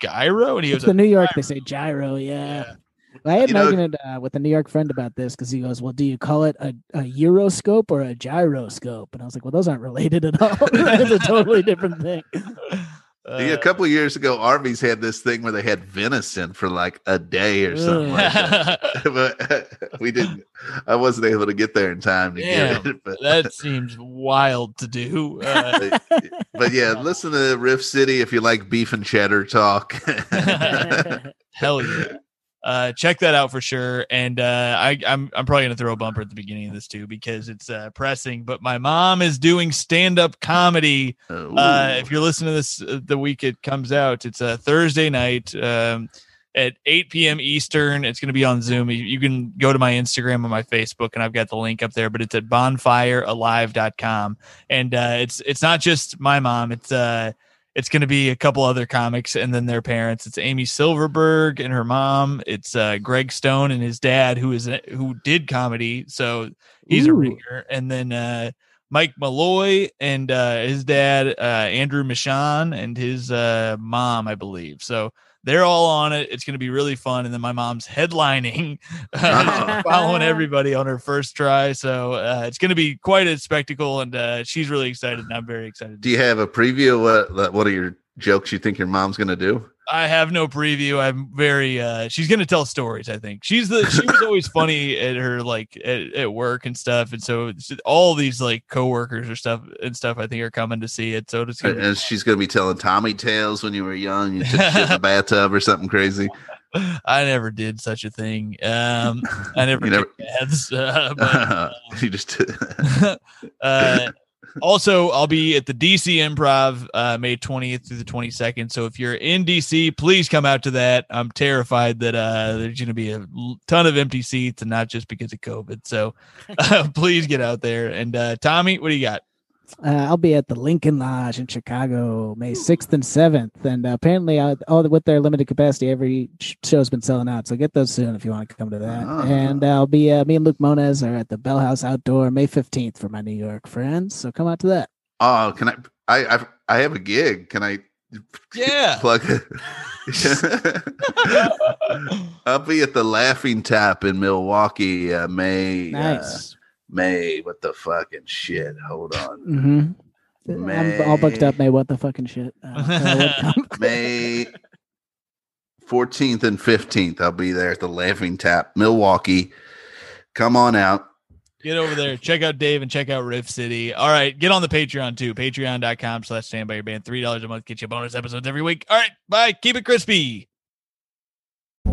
gyro," and he
It's
was
the
like,
New York. They say gyro. Yeah.
Yeah.
I had
You
an
know-
argument uh, with a New York friend about this because he goes, "Well, do you call it a, a Euroscope or a gyroscope?" And I was like, "Well, those aren't related at all. That's a totally different thing."
Uh,
yeah, a couple of years ago, Arby's had this thing where they had venison for like a day or something like that. but we didn't. I wasn't able to get there in time to
Damn,
get it. But,
that seems wild to do. Uh,
but yeah, listen to Riff City if you like beef and cheddar talk.
Hell yeah. Uh, check that out for sure. And uh, I, I'm I'm probably gonna throw a bumper at the beginning of this too because it's uh, pressing. But my mom is doing stand up comedy. Uh, if you're listening to this uh, the week it comes out, it's a Thursday night um, at 8 p.m. Eastern. It's gonna be on Zoom. You, you can go to my Instagram or my Facebook, and I've got the link up there. But it's at bonfirealive.com, and uh, it's it's not just my mom. It's uh it's going to be a couple other comics and then their parents. It's Amy Silverberg and her mom. It's uh, Greg Stone and his dad, who is who did comedy, so he's a
Ooh.
ringer. And then uh, Mike Malloy and uh, his dad, uh, Andrew Michaan, and his uh, mom, I believe. So they're all on it. It's going to be really fun. And then my mom's headlining, uh, following everybody on her first try. So uh, it's going to be quite a spectacle, and uh, she's really excited, and I'm very excited.
Do you have a preview of what what are your jokes you think your mom's gonna do?
I have no preview. I'm very uh she's gonna tell stories, I think. She's the she was always funny at her like at, at work and stuff. And so all these like coworkers or stuff and stuff I think are coming to see it. So it's gonna
And she's gonna be telling Tommy tales when you were young. You took shit in the bathtub or something crazy.
I never did such a thing. Um I never,
You never-
baths, uh, but
you just
uh, also, I'll be at the DC Improv uh, May 20th through the 22nd. So if you're in DC, please come out to that. I'm terrified that uh, there's going to be a ton of empty seats and not just because of COVID. So uh, please get out there. And uh, Tommy, what do you got?
Uh, I'll be at the Lincoln Lodge in Chicago, May sixth and seventh, and uh, apparently, uh, all with their limited capacity, every show's been selling out. So get those soon if you want to come to that.
Ah.
And I'll be uh, me and Luke Mones are at the Bell House Outdoor May fifteenth for my New York friends. So come out to that.
oh, can I? I I, I have a gig. Can I?
Yeah.
plug it. I'll be at the Laughing Tap in Milwaukee, uh, May. uh,
Nice.
May. What the fucking shit? Hold on.
Mm-hmm. I'm all booked up,
May.
May. What the fucking shit? Uh, so I would come.
May 14th and 15th. I'll be there at the Laughing Tap, Milwaukee. Come on out.
Get over there. Check out Dave and check out Riff City. All right. Get on the Patreon too. Patreon.com slash stand by your band. $3 a month. Get you bonus episodes every week. All right. Bye. Keep it crispy.